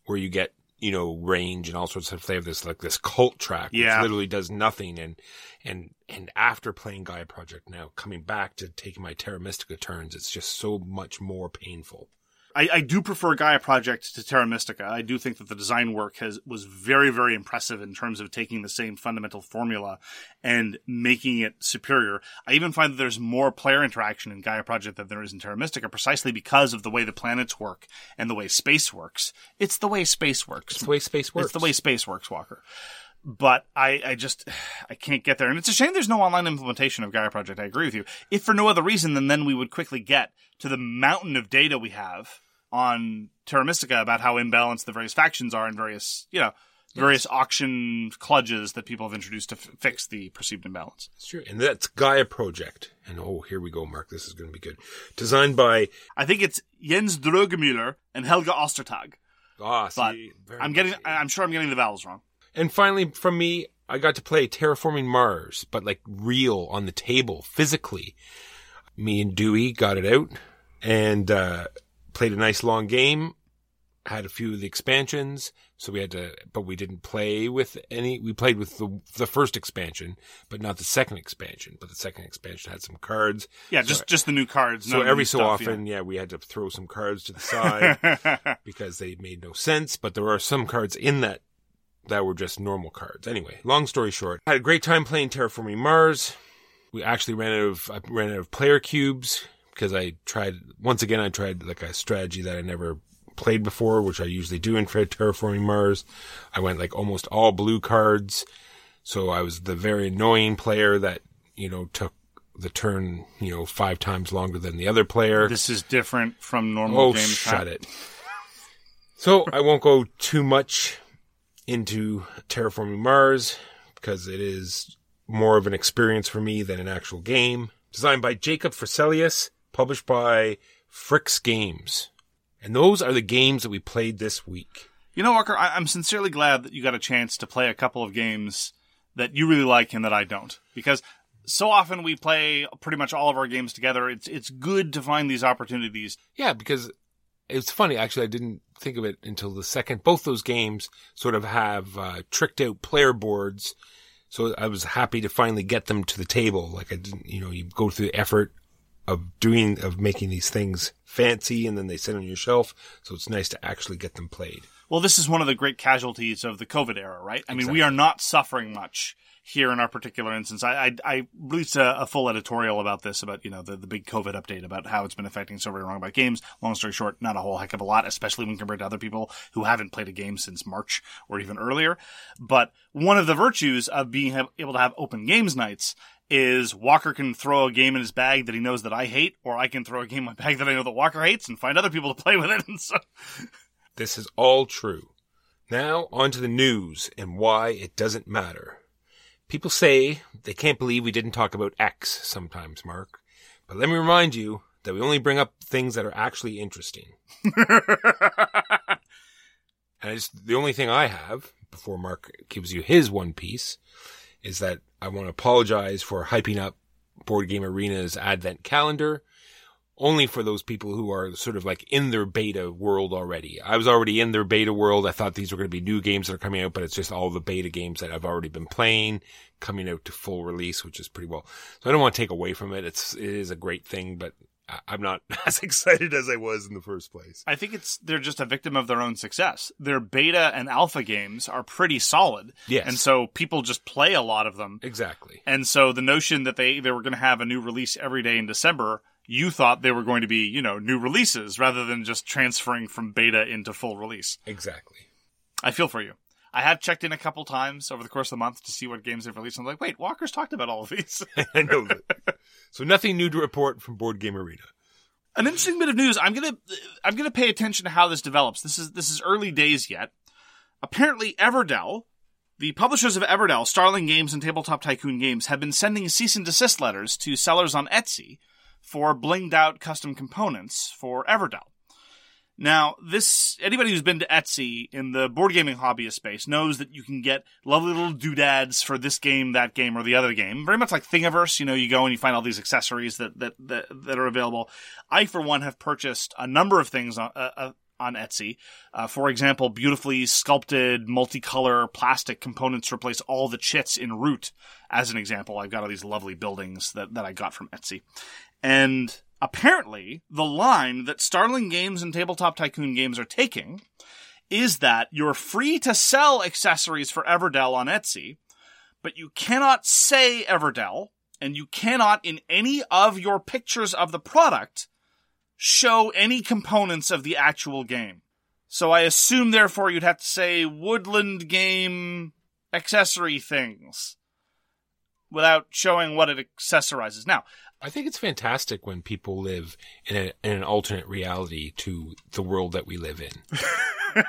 where you get, you know, range and all sorts of stuff, they have this like this cult track, Yeah. which literally does nothing. And, and, and after playing Gaia project now, coming back to taking my Terra Mystica turns, it's just so much more painful. I, I do prefer Gaia Project to Terra Mystica. I do think that the design work has was very, very impressive in terms of taking the same fundamental formula and making it superior. I even find that there's more player interaction in Gaia Project than there is in Terra Mystica, precisely because of the way the planets work and the way space works. It's the way space works. It's the way space works. It's the way space works, Walker. But I, I just I can't get there, and it's a shame there's no online implementation of Gaia Project. I agree with you. If for no other reason than then we would quickly get to the mountain of data we have on Terra Mystica about how imbalanced the various factions are and various you know various auction kludges that people have introduced to f- fix the perceived imbalance. It's true. And that's Gaia Project. And oh, here we go, Mark. This is going to be good. Designed by, I think it's Jens Drögemüller and Helge Ostertag. ah, But see, very I'm getting, much- I'm sure I'm getting the vowels wrong. And finally, from me, I got to play Terraforming Mars, but like real on the table, physically. Me and Dewey got it out and uh, played a nice long game. Had a few of the expansions, so we had to, but we didn't play with any. We played with the the first expansion, but not the second expansion. But the second expansion had some cards. Yeah, just just the new cards. So every so stuff, often, yeah, we had to throw some cards to the side because they made no sense. But there are some cards in that that were just normal cards. Anyway, long story short, I had a great time playing Terraforming Mars. We actually ran out of I ran out of player cubes because I tried once again. I tried like a strategy that I never played before, which I usually do in Terraforming Mars. I went like almost all blue cards, so I was the very annoying player that you know took the turn you know five times longer than the other player. this is different from normal Oh, games. shut it. So I won't go too much into terraforming Mars because it is more of an experience for me than an actual game. Designed by Jacob Fryxelius, published by FryxGames. And those are the games that we played this week. You know, Walker, I- I'm sincerely glad that you got a chance to play a couple of games that you really like and that I don't, because so often we play pretty much all of our games together. It's it's good to find these opportunities. Yeah, because it's funny. Actually, I didn't think of it until the second. Both those games sort of have uh, tricked out player boards, so I was happy to finally get them to the table. Like I didn't, you know, you go through the effort of doing of making these things fancy, and then they sit on your shelf. So it's nice to actually get them played. Well, this is one of the great casualties of the COVID era, right? I mean, we are not suffering much here in our particular instance. I I, I released a, a full editorial about this, about you know the, the big COVID update about how it's been affecting so very wrong about games. Long story short, not a whole heck of a lot, especially when compared to other people who haven't played a game since March or even earlier. But one of the virtues of being able to have open games nights is Walker can throw a game in his bag that he knows that I hate, or I can throw a game in my bag that I know that Walker hates and find other people to play with it. And so This is all true. Now, on to the news and why it doesn't matter. People say they can't believe we didn't talk about X sometimes, Mark. But let me remind you that we only bring up things that are actually interesting. And I just, the only thing I have before Mark gives you his one piece is that I want to apologize for hyping up Board Game Arena's advent calendar only for those people who are sort of like in their beta world already. I was already in their beta world. I thought these were going to be new games that are coming out, but it's just all the beta games that I've already been playing coming out to full release, which is pretty well. So I don't want to take away from it. It's, it is a great thing, but I'm not as excited as I was in the first place. I think it's they're just a victim of their own success. Their beta and alpha games are pretty solid. Yes. And so people just play a lot of them. Exactly. And so the notion that they, they were going to have a new release every day in December, you thought they were going to be, you know, new releases rather than just transferring from beta into full release. Exactly. I feel for you. I have checked in a couple times over the course of the month to see what games they've released. I'm like, wait, Walker's talked about all of these. I know that. So nothing new to report from Board Game Arena. An interesting bit of news. I'm gonna I'm gonna pay attention to how this develops. This is this is early days yet. Apparently, Everdell, the publishers of Everdell, Starling Games and Tabletop Tycoon Games, have been sending cease and desist letters to sellers on Etsy for blinged out custom components for Everdell. Now, this anybody who's been to Etsy in the board gaming hobbyist space knows that you can get lovely little doodads for this game, that game, or the other game. Very much like Thingiverse, you know, you go and you find all these accessories that that that, that are available. I, for one, have purchased a number of things on. Uh, uh, on Etsy. Uh, for example, beautifully sculpted multicolor plastic components replace all the chits in Root. As an example, I've got all these lovely buildings that, that I got from Etsy. And apparently, the line that Starling Games and Tabletop Tycoon Games are taking is that you're free to sell accessories for Everdell on Etsy, but you cannot say Everdell, and you cannot, in any of your pictures of the product, show any components of the actual game. So I assume, therefore, you'd have to say Woodland Game accessory things without showing what it accessorizes. Now, I think it's fantastic when people live in, a, in an alternate reality to the world that we live in.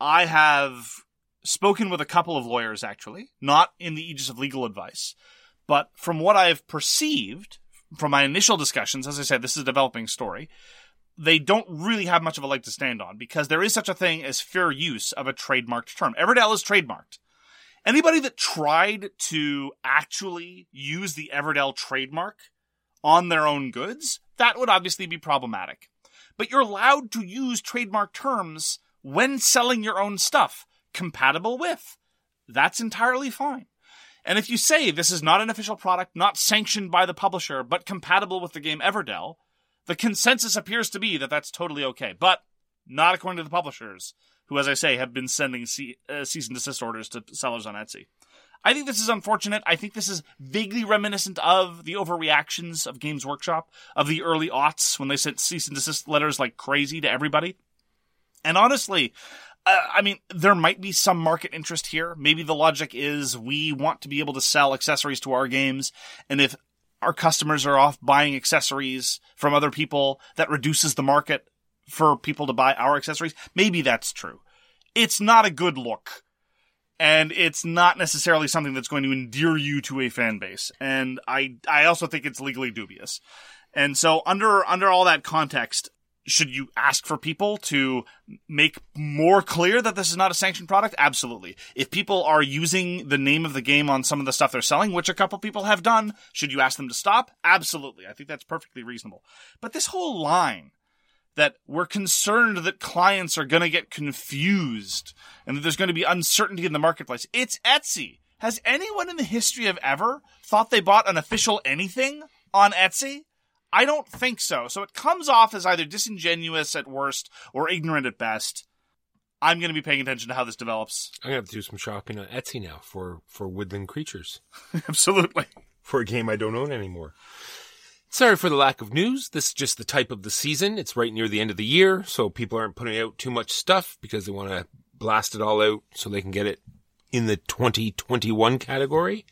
I have spoken with a couple of lawyers, actually, not in the aegis of legal advice, but from what I have perceived from my initial discussions, as I said, this is a developing story. They don't really have much of a leg to stand on because there is such a thing as fair use of a trademarked term. Everdell is trademarked. Anybody that tried to actually use the Everdell trademark on their own goods, that would obviously be problematic. But you're allowed to use trademark terms when selling your own stuff, compatible with. That's entirely fine. And if you say this is not an official product, not sanctioned by the publisher, but compatible with the game Everdell, the consensus appears to be that that's totally okay. But not according to the publishers, who, as I say, have been sending ce- uh, cease and desist orders to sellers on Etsy. I think this is unfortunate. I think this is vaguely reminiscent of the overreactions of Games Workshop of the early aughts when they sent cease and desist letters like crazy to everybody. And honestly, uh, I mean, there might be some market interest here. Maybe the logic is we want to be able to sell accessories to our games, and if our customers are off buying accessories from other people, that reduces the market for people to buy our accessories. Maybe that's true. It's not a good look. And it's not necessarily something that's going to endear you to a fan base. And I, I also think it's legally dubious. And so under, under all that context, should you ask for people to make more clear that this is not a sanctioned product? Absolutely. If people are using the name of the game on some of the stuff they're selling, which a couple people have done, should you ask them to stop? Absolutely. I think that's perfectly reasonable. But this whole line that we're concerned that clients are going to get confused and that there's going to be uncertainty in the marketplace. It's Etsy. Has anyone in the history of ever thought they bought an official anything on Etsy? I don't think so. So it comes off as either disingenuous at worst or ignorant at best. I'm going to be paying attention to how this develops. I'm gonna have to do some shopping on Etsy now for for woodland creatures Absolutely. for a game I don't own anymore. Sorry for the lack of news. This is just the type of the season. It's right near the end of the year, so people aren't putting out too much stuff because they want to blast it all out so they can get it in the 2021 category.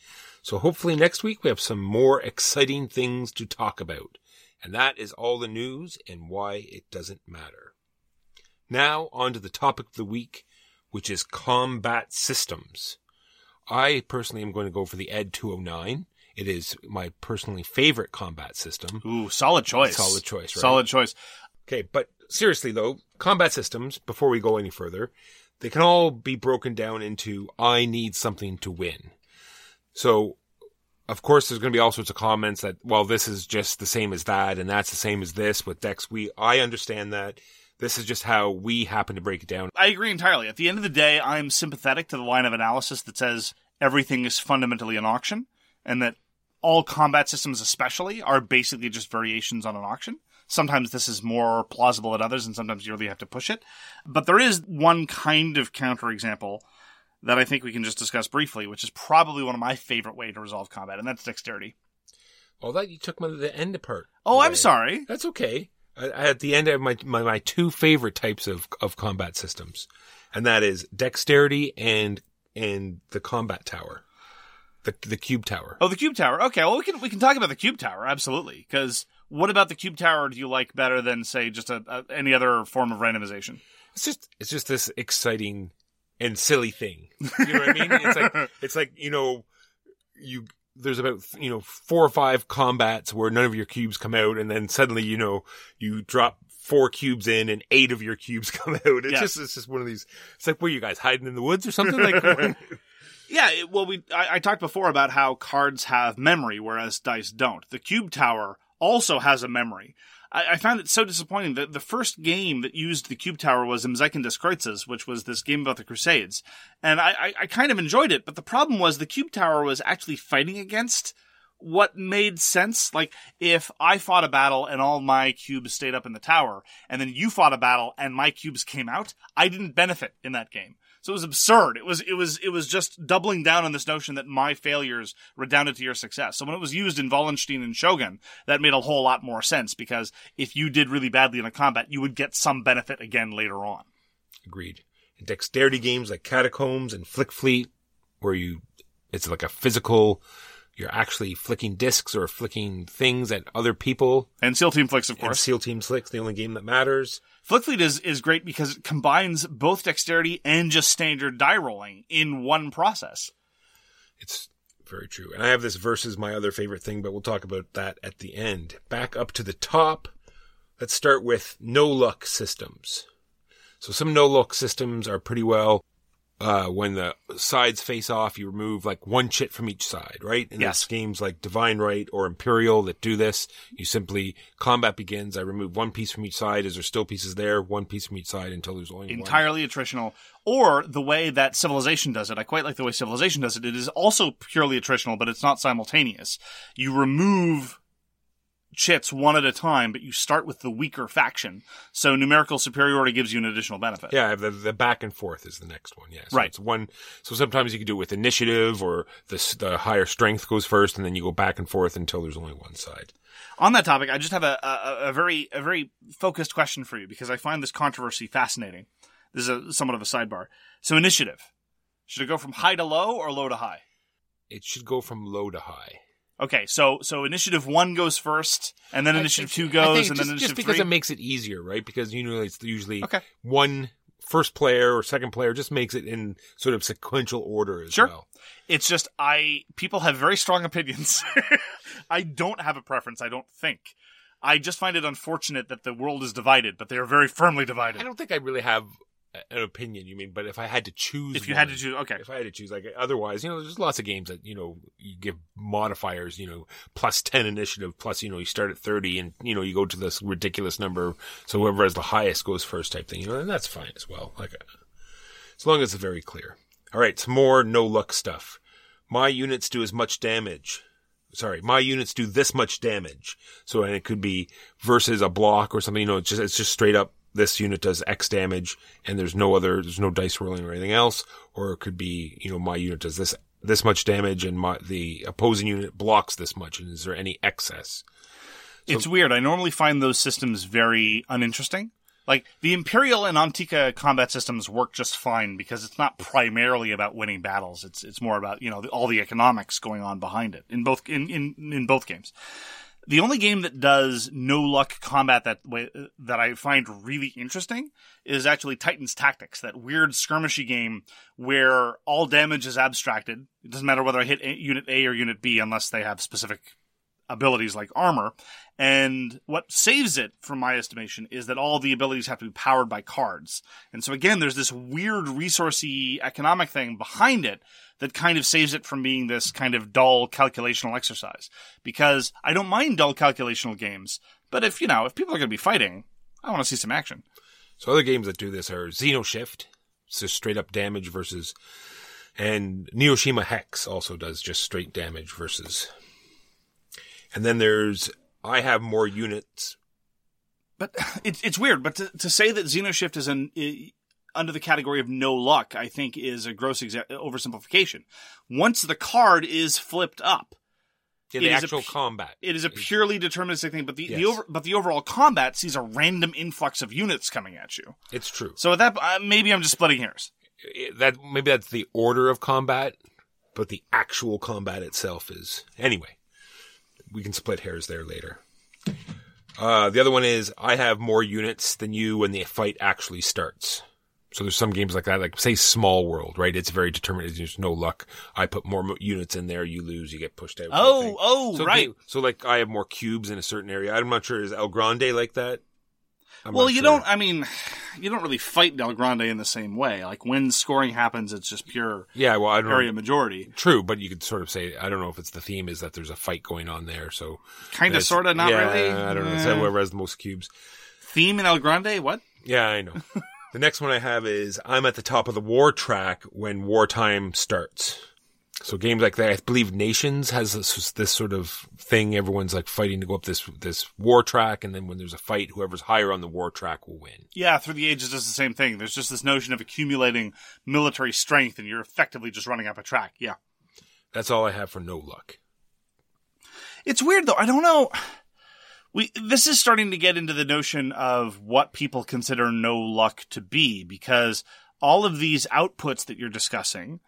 So hopefully next week we have some more exciting things to talk about. And that is all the news and why it doesn't matter. Now on to the topic of the week, which is combat systems. I personally am going to go for the ED 209. It is my personally favorite combat system. Ooh, solid choice. Solid choice, right? Solid choice. Okay, but seriously though, combat systems, before we go any further, they can all be broken down into I need something to win. So, of course, there's going to be all sorts of comments that, well, this is just the same as that, and that's the same as this with Dex. We, I understand that. This is just how we happen to break it down. I agree entirely. At the end of the day, I'm sympathetic to the line of analysis that says everything is fundamentally an auction and that all combat systems, especially, are basically just variations on an auction. Sometimes this is more plausible than others, and sometimes you really have to push it. But there is one kind of counterexample that I think we can just discuss briefly, which is probably one of my favorite way to resolve combat, and that's dexterity. Well, that you took my the end apart. Oh, I'm sorry. That's okay. I, I- at the end, I have my, my my two favorite types of of combat systems, and that is dexterity and and the combat tower, the the cube tower. Oh, the cube tower. Okay, well we can we can talk about the cube tower absolutely. Because what about the cube tower do you like better than say just a, a any other form of randomization? It's just it's just this exciting and silly thing. You know what I mean? It's like it's like you know you there's about you know four or five combats where none of your cubes come out, and then suddenly you know you drop four cubes in and eight of your cubes come out. It's Yes. just it's just one of these. It's like were you guys hiding in the woods or something like? Yeah, it, well, we I, I talked before about how cards have memory, whereas dice don't. The cube tower also has a memory. I, I found it so disappointing that the first game that used the cube tower was Im Zeichen des Kreuzes, which was this game about the Crusades, and I, I, I kind of enjoyed it. But the problem was the cube tower was actually fighting against what made sense. Like if I fought a battle and all my cubes stayed up in the tower, and then you fought a battle and my cubes came out, I didn't benefit in that game. So it was absurd. It was it was it was just doubling down on this notion that my failures redounded to your success. So when it was used in Wallenstein and Shogun, that made a whole lot more sense because if you did really badly in a combat, you would get some benefit again later on. Agreed. And dexterity games like Catacombs and Flick Fleet, where you, it's like a physical, you're actually flicking discs or flicking things at other people. And SEAL Team Flix, of And course. SEAL Team Slick's the only game that matters. Flick Fleet is, is great because it combines both dexterity and just standard die rolling in one process. It's very true. And I have this versus my other favorite thing, but we'll talk about that at the end. Back up to the top. Let's start with no luck systems. So some no luck systems are pretty well uh, when the sides face off, you remove like one chit from each side, right? And Yes. there's games like Divine Right or Imperial that do this. You simply combat begins. I remove one piece from each side. Is there still pieces there? One piece from each side until there's only one. entirely attritional, or the way that Civilization does it. I quite like the way Civilization does it. It is also purely attritional, but it's not simultaneous. You remove chits one at a time, but you start with the weaker faction. So numerical superiority gives you an additional benefit. Yeah, the, the back and forth is the next one. Yeah, so Right. It's one. So sometimes you can do it with initiative, or the the higher strength goes first, and then you go back and forth until there's only one side. On that topic, I just have a, a, a very a very focused question for you because I find this controversy fascinating. This is a, somewhat of a sidebar. So initiative, should it go from high to low or low to high? It should go from low to high. Okay, so so initiative one goes first, and then initiative I two think- I goes, and just, then just because three. it makes it easier, right? Because you know it's usually Okay. one first player or second player just makes it in sort of sequential order as Sure. well. It's just I people have very strong opinions. I don't have a preference. I don't think. I just find it unfortunate that the world is divided, but they are very firmly divided. I don't think I really have an opinion. You mean, but if I had to choose, If you had to choose, okay, if I had to choose, like otherwise, you know, there's lots of games that you know you give modifiers, you know, plus ten initiative, plus you know you start at thirty, and you know you go to this ridiculous number, so whoever has the highest goes first, type thing, you know, and that's fine as well. Like, as long as it's very clear. All right, some more no luck stuff. My units do as much damage. Sorry, my units do this much damage. So, and it could be versus a block or something. You know, it's just it's just straight up. This unit does X damage, and there's no other, there's no dice rolling or anything else. Or it could be, you know, my unit does this this much damage, and my the opposing unit blocks this much. And is there any excess? it's weird. I normally find those systems very uninteresting. Like the Imperial and Antica combat systems work just fine because it's not primarily about winning battles. It's it's more about you know the, all the economics going on behind it in both in, in in both games. The only game that does no luck combat that way that I find really interesting is actually Titan's Tactics, that weird skirmishy game where all damage is abstracted. It doesn't matter whether I hit Unit A or Unit B unless they have specific abilities like armor. And what saves it, from my estimation, is that all the abilities have to be powered by cards. And so again, there's this weird resourcey economic thing behind it that kind of saves it from being this kind of dull calculational exercise. Because I don't mind dull calculational games, but if, you know, if people are going to be fighting, I want to see some action. So other games that do this are XenoShift, it's just straight up damage versus, and Neuroshima Hex also does just straight damage versus. And then there's I have more units. But it's it's weird. But to, to say that XenoShift is an under the category of no luck, I think is a gross exa- oversimplification. Once the card is flipped up, Yeah, the actual pu- combat. it is a purely deterministic thing. But the, the over but the overall combat sees a random influx of units coming at you. It's true. So at that uh, maybe I'm just splitting hairs. That maybe that's the order of combat, but the actual combat itself is anyway. We can split hairs there later. Uh, the other one is I have more units than you when the fight actually starts. So there's some games like that, like say Small World, right? It's very determined. There's no luck. I put more units in there, you lose, you get pushed out. Oh, oh, so right. So like I have more cubes in a certain area. I'm not sure is El Grande like that. I'm well, you sure. don't. I mean, you don't really fight Del Grande in the same way. Like when scoring happens, it's just pure Yeah, well, I don't area know. majority. True, but you could sort of say I don't know if it's the theme is that there's a fight going on there. So Kind of, sort of, not yeah, really. I don't know. Eh. whoever has the most cubes. Theme in El Grande? What? Yeah, I know. the next one I have is I'm at the top of the war track when wartime starts. So games like that, I believe Nations has this, this sort of thing. Everyone's like fighting to go up this this war track, and then when there's a fight, whoever's higher on the war track will win. Yeah, through the ages, does the same thing. There's just this notion of accumulating military strength, and you're effectively just running up a track. Yeah. That's all I have for no luck. It's weird though. I don't know. We this is starting to get into the notion of what people consider no luck to be because all of these outputs that you're discussing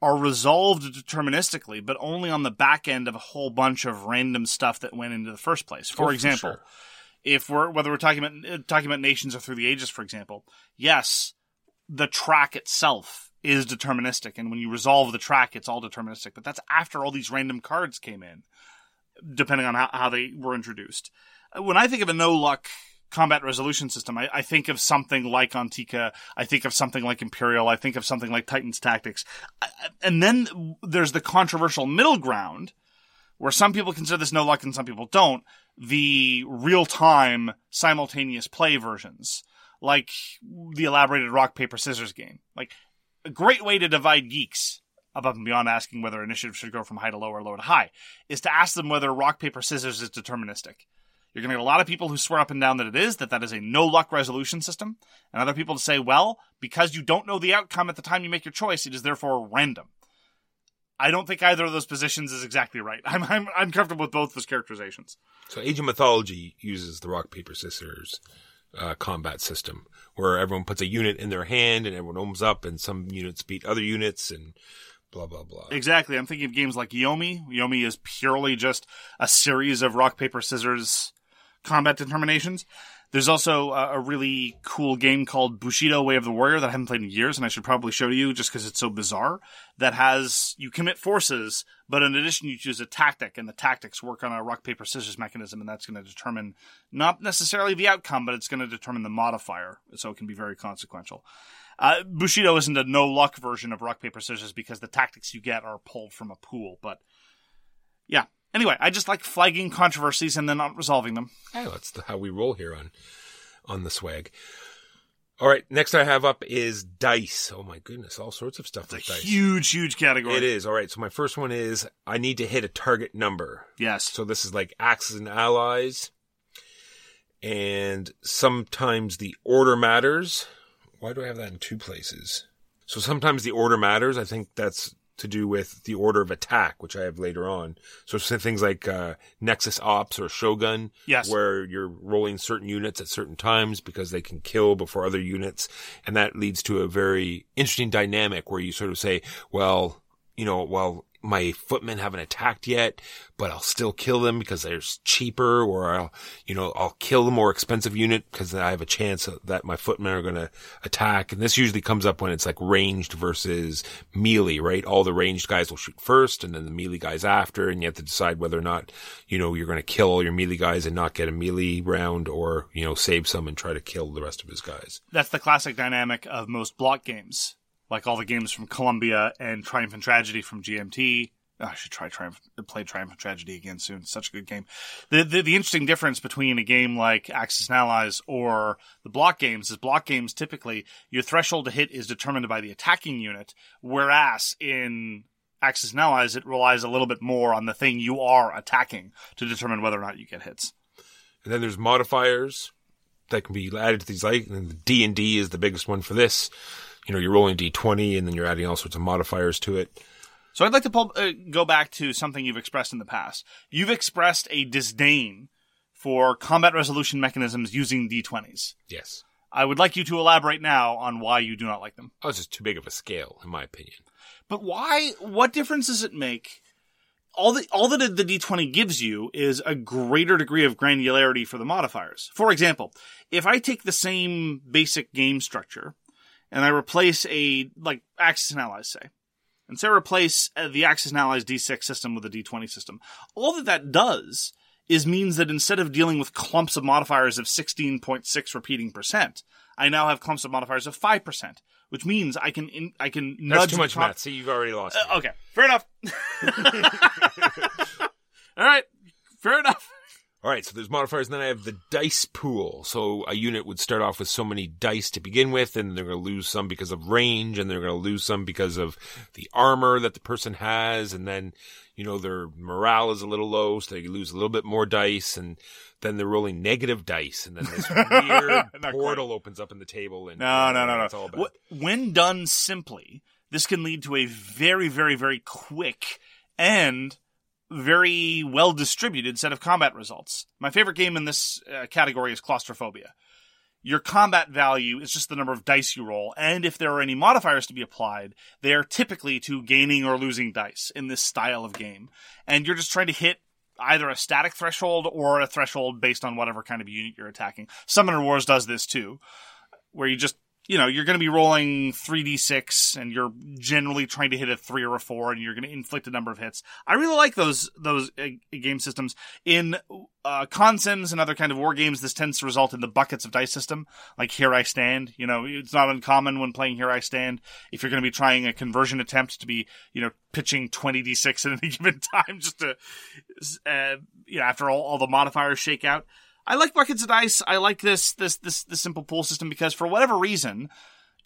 are resolved deterministically, but only on the back end of a whole bunch of random stuff that went into the first place. For Oh, for example, sure. if we're whether we're talking about talking about nations or through the ages, for example, yes, the track itself is deterministic, and when you resolve the track, it's all deterministic. But that's after all these random cards came in, depending on how, how they were introduced. When I think of a no luck combat resolution system, I, I think of something like Antica. I think of something like Imperial. I think of something like Titan's Tactics. And then there's the controversial middle ground where some people consider this no luck and some people don't. The real time simultaneous play versions, like the elaborated rock, paper, scissors game. Like a great way to divide geeks above and beyond asking whether initiative should go from high to low or low to high is to ask them whether rock, paper, scissors is deterministic. You're going to get a lot of people who swear up and down that it is, that that is a no luck resolution system, and other people to say, well, because you don't know the outcome at the time you make your choice, it is therefore random. I don't think either of those positions is exactly right. I'm, I'm, I'm comfortable with both those characterizations. So Age of Mythology uses the rock, paper, scissors uh, combat system where everyone puts a unit in their hand and everyone opens up and some units beat other units and blah, blah, blah. Exactly. I'm thinking of games like Yomi. Yomi is purely just a series of rock, paper, scissors combat determinations. There's also a, a really cool game called Bushido Way of the Warrior that I haven't played in years, and I should probably show you just because it's so bizarre. That has you commit forces, but in addition you choose a tactic, and the tactics work on a rock paper scissors mechanism, and that's going to determine not necessarily the outcome, but it's going to determine the modifier, so it can be very consequential. Uh, Bushido isn't a no luck version of rock paper scissors because the tactics you get are pulled from a pool, but yeah. Anyway, I just like flagging controversies and then not resolving them. Hey, that's the, how we roll here on on the swag. All right, next I have up is dice. Oh my goodness, all sorts of stuff It's a with dice. huge, huge category. It is. All right, so my first one is I need to hit a target number. Yes. So this is like Axis and Allies. And sometimes the order matters. Why do I have that in two places? So sometimes the order matters. I think that's to do with the order of attack, which I have later on. So things like uh, Nexus Ops or Shogun, Yes. where you're rolling certain units at certain times because they can kill before other units, and that leads to a very interesting dynamic where you sort of say, well, you know, well, my footmen haven't attacked yet, but I'll still kill them because they're cheaper, or I'll, you know, I'll kill the more expensive unit because I have a chance that my footmen are going to attack. And this usually comes up when it's like ranged versus melee, right? All the ranged guys will shoot first and then the melee guys after, and you have to decide whether or not, you know, you're going to kill all your melee guys and not get a melee round or, you know, save some and try to kill the rest of his guys. That's the classic dynamic of most block games, like all the games from Columbia and Triumph and Tragedy from GMT. Oh, I should try Triumph, play Triumph and Tragedy again soon. Such a good game. The, the the interesting difference between a game like Axis and Allies or the block games is block games typically your threshold to hit is determined by the attacking unit, whereas in Axis and Allies it relies a little bit more on the thing you are attacking to determine whether or not you get hits. And then there's modifiers that can be added to these. Like D and D is the biggest one for this. You know, you're rolling D twenty, and then you're adding all sorts of modifiers to it. So I'd like to pull, uh, go back to something you've expressed in the past. You've expressed a disdain for combat resolution mechanisms using D20s. Yes, I would like you to elaborate now on why you do not like them. oh, it's just too big of a scale, in my opinion. But why? What difference does it make? All the all that the D20 gives you is a greater degree of granularity for the modifiers. For example, if I take the same basic game structure and I replace a like Axis and Allies, say, and say I replace uh, the Axis and Allies D6 system with a D20 system, all that that does is means that instead of dealing with clumps of modifiers of 16.6 repeating percent, I now have clumps of modifiers of 5%, which means I can in, I can That's nudge too much prop- math. See, you've already lost. uh, okay, fair enough. All right, fair enough. All right, so there's modifiers, and then I have the dice pool. So a unit would start off with so many dice to begin with, and they're going to lose some because of range, and they're going to lose some because of the armor that the person has, and then, you know, their morale is a little low, so they lose a little bit more dice, and then they're rolling negative dice, and then this weird portal opens up in the table, and No, no, no, no. Wh- When done simply, this can lead to a very, very, very quick and very well distributed set of combat results. My favorite game in this uh, category is Claustrophobia. your combat value is just the number of dice you roll, and if there are any modifiers to be applied, they are typically to gaining or losing dice in this style of game. And you're just trying to hit either a static threshold or a threshold based on whatever kind of unit you're attacking. Summoner Wars does this too, where you just you know, you're going to be rolling 3d6 and you're generally trying to hit a 3 or a 4 and you're going to inflict a number of hits. I really like those those uh, game systems in uh consims and other kind of war games this tends to result in the buckets of dice system like Here I Stand, you know, it's not uncommon when playing Here I Stand if you're going to be trying a conversion attempt to be, you know, pitching 20d6 at any given time just to uh, you know, after all, all the modifiers shake out. I like buckets of dice. I like this this this this simple pool system because for whatever reason,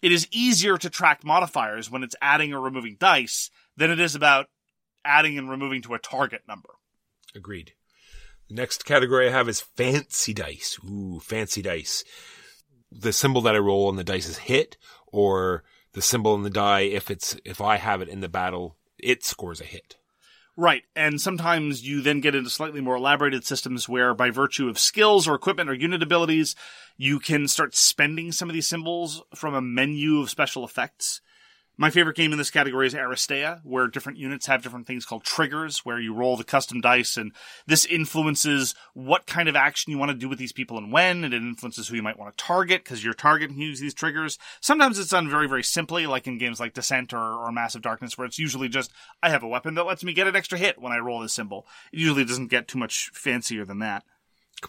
it is easier to track modifiers when it's adding or removing dice than it is about adding and removing to a target number. Agreed. The next category I have is fancy dice. Ooh, fancy dice. The symbol that I roll on the dice is hit, or the symbol on the die, if it's if I have it in the battle, it scores a hit. Right. And sometimes you then get into slightly more elaborated systems where by virtue of skills or equipment or unit abilities, you can start spending some of these symbols from a menu of special effects. My favorite game in this category is Aristeia, where different units have different things called triggers, where you roll the custom dice, and this influences what kind of action you want to do with these people and when, and it influences who you might want to target, because your target can use these triggers. Sometimes it's done very, very simply, like in games like Descent or, or Massive Darkness, where it's usually just, I have a weapon that lets me get an extra hit when I roll this symbol. It usually doesn't get too much fancier than that.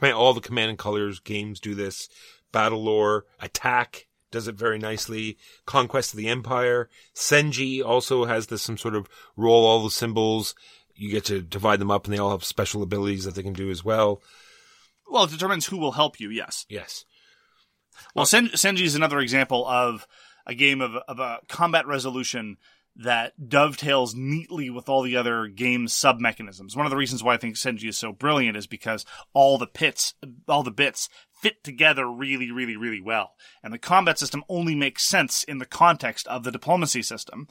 All the Command and Colors games do this. Battle Lore, Attack does it very nicely. Conquest of the Empire. Senji also has this some sort of roll all the symbols. You get to divide them up and they all have special abilities that they can do as well. Well, it determines who will help you, yes. Yes. Well, Sen- Senji is another example of a game of, of a combat resolution that dovetails neatly with all the other game sub mechanisms. One of the reasons why I think Senji is so brilliant is because all the pits, all the bits fit together really, really, really well. And the combat system only makes sense in the context of the diplomacy system,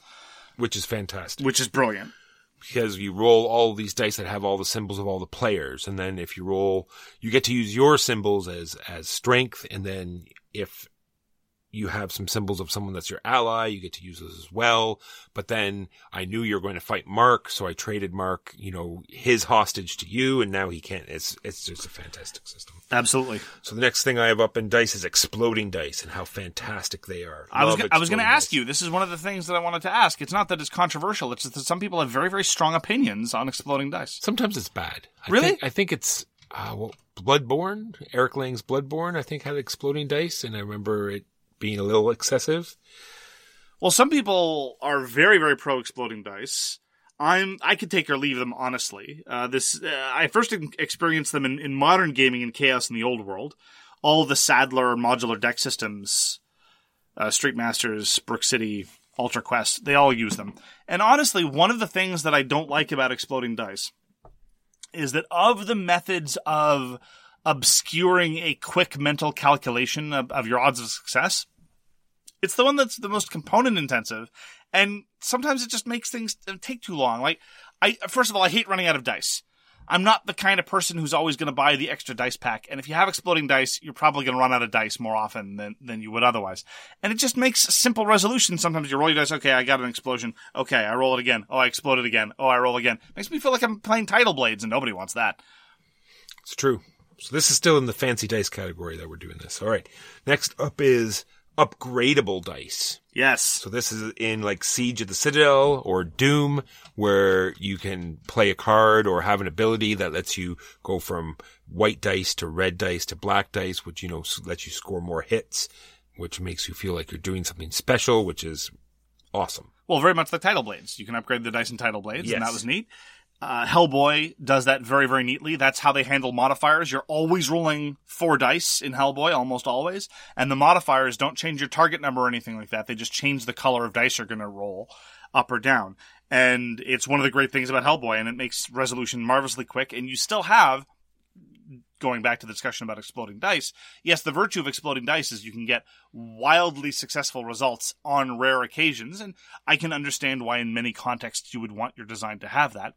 Which is fantastic. which is brilliant. because you roll all these dice that have all the symbols of all the players and then if you roll you get to use your symbols as as strength and then if you have some symbols of someone that's your ally you get to use those as well but then i knew you were going to fight mark so i traded mark you know his hostage to you and now he can't it's it's just a fantastic system Absolutely. so the next thing i have up in dice is exploding dice and how fantastic they are I was Love I was going to ask you. This is one of the things that I wanted to ask. It's not that it's controversial. It's just that some people have very very strong opinions on exploding dice. Sometimes it's bad. I Really? Think, I think it's uh, well, Bloodborne. Eric Lang's Bloodborne. I think had exploding dice, and I remember it being a little excessive. Well, some people are very, very pro exploding dice. I'm I could take or leave them honestly. Uh, this uh, I first experienced them in, in modern gaming and chaos in the old world. All the Sadler modular deck systems, uh, Street Masters, Brook City, Ultra Quest, they all use them. And honestly, one of the things that I don't like about exploding dice is that of the methods of obscuring a quick mental calculation of, of your odds of success, it's the one that's the most component intensive, and sometimes it just makes things uh, take too long. Like, I first of all, I hate running out of dice. I'm not the kind of person who's always going to buy the extra dice pack, and if you have exploding dice, you're probably going to run out of dice more often than than you would otherwise. And it just makes simple resolution. Sometimes you roll your dice. Okay, I got an explosion. Okay, I roll it again. Oh, I exploded again. Oh, I roll again. Makes me feel like I'm playing Tidal Blades, and nobody wants that. It's true. So this is still in the fancy dice category that we're doing this. All right. Next up is upgradable dice. Yes. So this is in like Siege of the Citadel or Doom, where you can play a card or have an ability that lets you go from white dice to red dice to black dice, which, you know, lets you score more hits, which makes you feel like you're doing something special, which is awesome. Well, very much like Tidal Blades. You can upgrade the dice in Tidal Blades, and that was neat. Uh, Hellboy does that very, very neatly. That's how they handle modifiers. You're always rolling four dice in Hellboy, almost always. And the modifiers don't change your target number or anything like that. They just change the color of dice you're going to roll up or down. And it's one of the great things about Hellboy, and it makes resolution marvelously quick. And you still have going back to the discussion about exploding dice, yes, the virtue of exploding dice is you can get wildly successful results on rare occasions, and I can understand why in many contexts you would want your design to have that.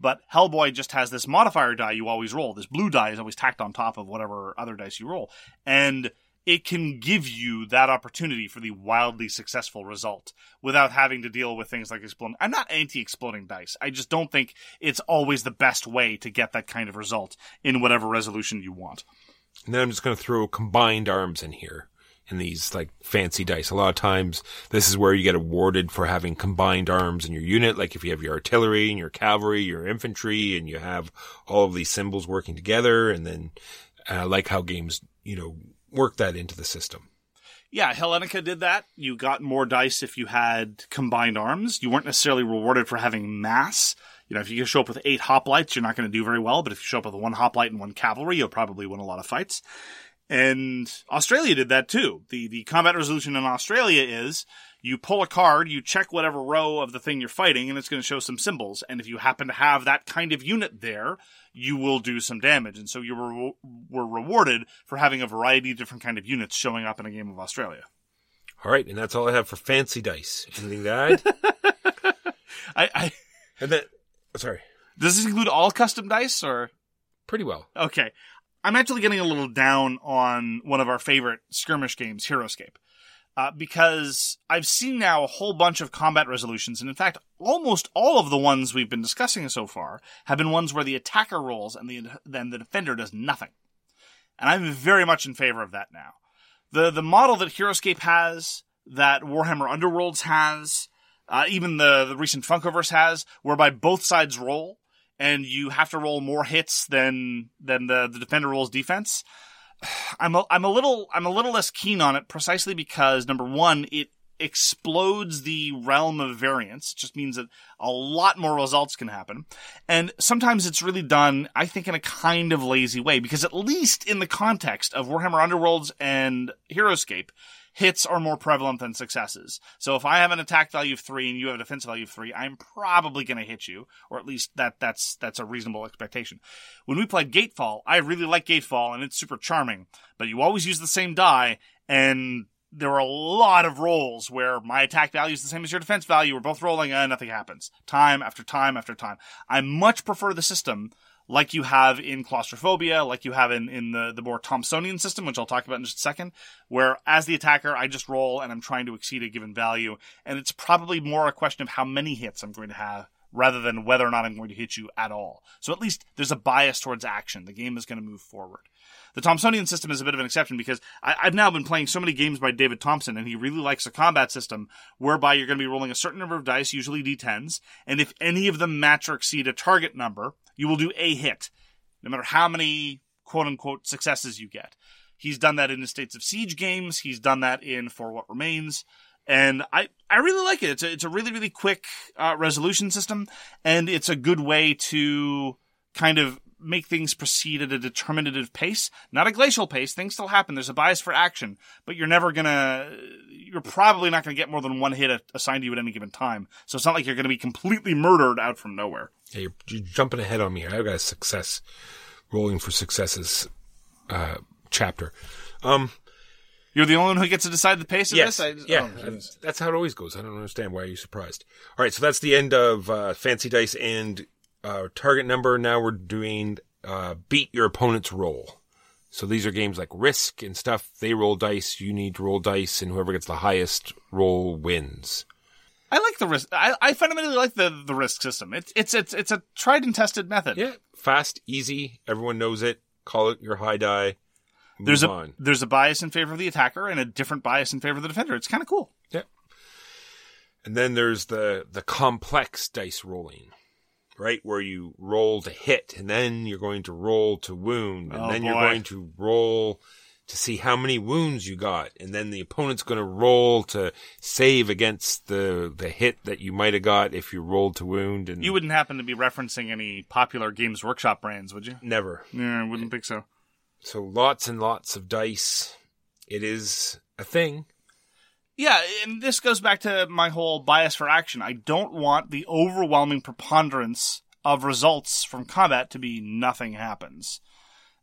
But Hellboy just has this modifier die you always roll. This blue die is always tacked on top of whatever other dice you roll. And it can give you that opportunity for the wildly successful result without having to deal with things like exploding. I'm not anti exploding dice. I just don't think it's always the best way to get that kind of result in whatever resolution you want. And then I'm just going to throw combined arms in here in these like fancy dice. A lot of times this is where you get awarded for having combined arms in your unit. Like if you have your artillery and your cavalry, your infantry, and you have all of these symbols working together. And then uh, I like how games, you know, work that into the system. Yeah, Hellenica did that. You got more dice if you had combined arms. You weren't necessarily rewarded for having mass. You know, if you show up with eight hoplites, you're not going to do very well. But if you show up with one hoplite and one cavalry, you'll probably win a lot of fights. And AuZtralia did that too. The the combat resolution in AuZtralia is you pull a card, you check whatever row of the thing you're fighting, and it's going to show some symbols. And if you happen to have that kind of unit there, you will do some damage. And so you were were rewarded for having a variety of different kind of units showing up in a game of AuZtralia. All right. And that's all I have for fancy dice. Anything to add? I, I and then, oh, sorry, does this include all custom dice or pretty well. okay? I'm actually getting a little down on one of our favorite skirmish games, HeroScape. Uh, because I've seen now a whole bunch of combat resolutions, and in fact, almost all of the ones we've been discussing so far have been ones where the attacker rolls and the then the defender does nothing. And I'm very much in favor of that now. The the model that HeroScape has, that Warhammer Underworlds has, uh, even the the recent Funkoverse has, whereby both sides roll and you have to roll more hits than than the, the defender rolls defense. I'm a, I'm a little I'm a little less keen on it precisely because number one, it explodes the realm of variance. It just means that a lot more results can happen. And sometimes it's really done, I think, in a kind of lazy way, because at least in the context of Warhammer Underworlds and HeroScape, hits are more prevalent than successes. So if I have an attack value of three and you have a defense value of three, I'm probably going to hit you, or at least that that's that's a reasonable expectation. When we played Gatefall, I really like Gatefall and it's super charming, but you always use the same die and there were a lot of rolls where my attack value is the same as your defense value. We're both rolling and nothing happens. Time after time after time. I much prefer the system like you have in claustrophobia, like you have in, in the, the more Thompsonian system, which I'll talk about in just a second, where as the attacker, I just roll and I'm trying to exceed a given value. And it's probably more a question of how many hits I'm going to have rather than whether or not I'm going to hit you at all. So at least there's a bias towards action. The game is going to move forward. The Thompsonian system is a bit of an exception because I, have now been playing so many games by David Thompson, and he really likes a combat system whereby you're going to be rolling a certain number of dice, usually d10s, and if any of them match or exceed a target number, you will do a hit, no matter how many quote unquote successes you get. He's done that in the States of Siege games. He's done that in For What Remains. And I, I really like it. It's a, it's a really, really quick uh, resolution system, and it's a good way to kind of make things proceed at a determinative pace, not a glacial pace. Things still happen. There's a bias for action, but you're never gonna, you're probably not gonna get more than one hit assigned to you at any given time. So it's not like you're gonna be completely murdered out from nowhere. Yeah, you're, you're jumping ahead on me. I've got a success, rolling for successes, uh, chapter. Um, You're the only one who gets to decide the pace of yes, this? I, yeah, oh, that's how it always goes. I don't understand why are you surprised. All right, so that's the end of uh, fancy dice and uh, target number. Now we're doing uh, beat your opponent's roll. So these are games like Risk and stuff. They roll dice. You need to roll dice, and whoever gets the highest roll wins. I like the risk. I, I fundamentally like the the risk system. It's it's it's it's a tried and tested method. Yeah, fast, easy. Everyone knows it. Call it your high die. There's a on. there's a bias in favor of the attacker and a different bias in favor of the defender. It's kind of cool. Yeah. And then there's the the complex dice rolling, right? Where you roll to hit, and then you're going to roll to wound, and Oh, then you're going to roll to see how many wounds you got, and then the opponent's going to roll to save against the the hit that you might have got if you rolled to wound. And You wouldn't happen to be referencing any popular Games Workshop brands, would you? never. Yeah, I wouldn't think so. So lots and lots of dice. It is a thing. Yeah, and this goes back to my whole bias for action. I don't want the overwhelming preponderance of results from combat to be nothing happens.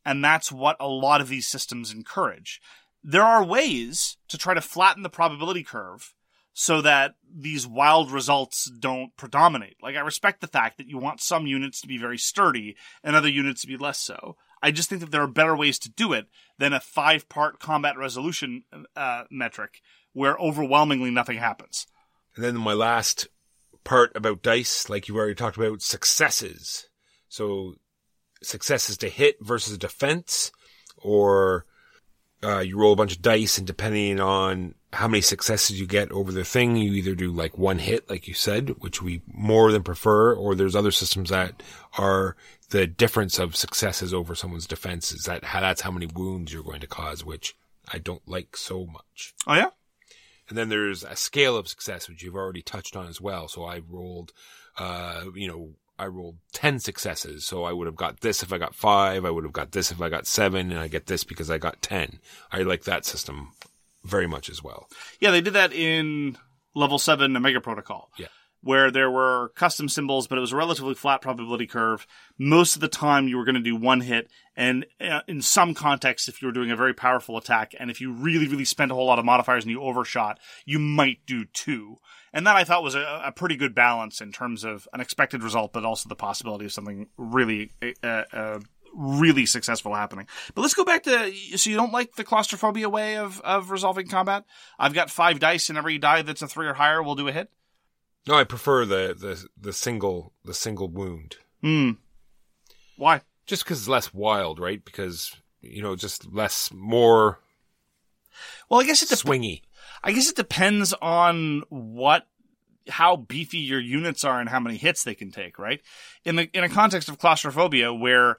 And that's what a lot of these systems encourage. There are ways to try to flatten the probability curve so that these wild results don't predominate. Like, I respect the fact that you want some units to be very sturdy and other units to be less so. I just think that there are better ways to do it than a five part combat resolution uh, metric where overwhelmingly nothing happens. And then my last part about dice, like you already talked about, successes. So successes to hit versus defense, or uh, you roll a bunch of dice, and depending on how many successes you get over the thing, you either do like one hit, like you said, which we more than prefer, or there's other systems that are the difference of successes over someone's defenses. That how that's how many wounds you're going to cause, which I don't like so much. Oh, yeah? And then there's a scale of success, which you've already touched on as well. So I rolled, uh, you know, I rolled 10 successes. So I would have got this if I got five. I would have got this if I got seven. And I get this because I got 10. I like that system very much as well. Yeah, they did that in level 7 Omega Protocol. Yeah. Where there were custom symbols, but it was a relatively flat probability curve. Most of the time, you were going to do one hit, and uh, in some contexts, if you were doing a very powerful attack, and if you really, really spent a whole lot of modifiers and you overshot, you might do two. And that I thought was a, a pretty good balance in terms of an expected result, but also the possibility of something really, uh, uh, really successful happening. But let's go back to so you don't like the claustrophobia way of of resolving combat. I've got five dice, and every die that's a three or higher will do a hit. No, I prefer the, the, the single, the single wound. Hmm. Why? Just because it's less wild, right? Because, you know, just less, more Well, I guess it dep- swingy. I guess it depends on what how beefy your units are and how many hits they can take, right? In the in a context of claustrophobia where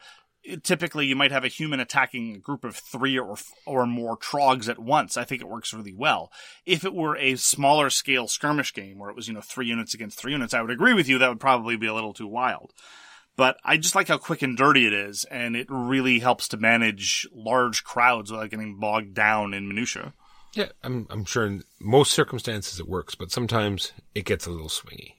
typically you might have a human attacking a group of 3 or or more trogs at once, I think it works really well. If it were a smaller scale skirmish game where it was, you know, 3 units against 3 units, I would agree with you that would probably be a little too wild. But I just like how quick and dirty it is, and it really helps to manage large crowds without getting bogged down in minutia. Yeah, I'm, I'm sure in most circumstances it works, but sometimes it gets a little swingy.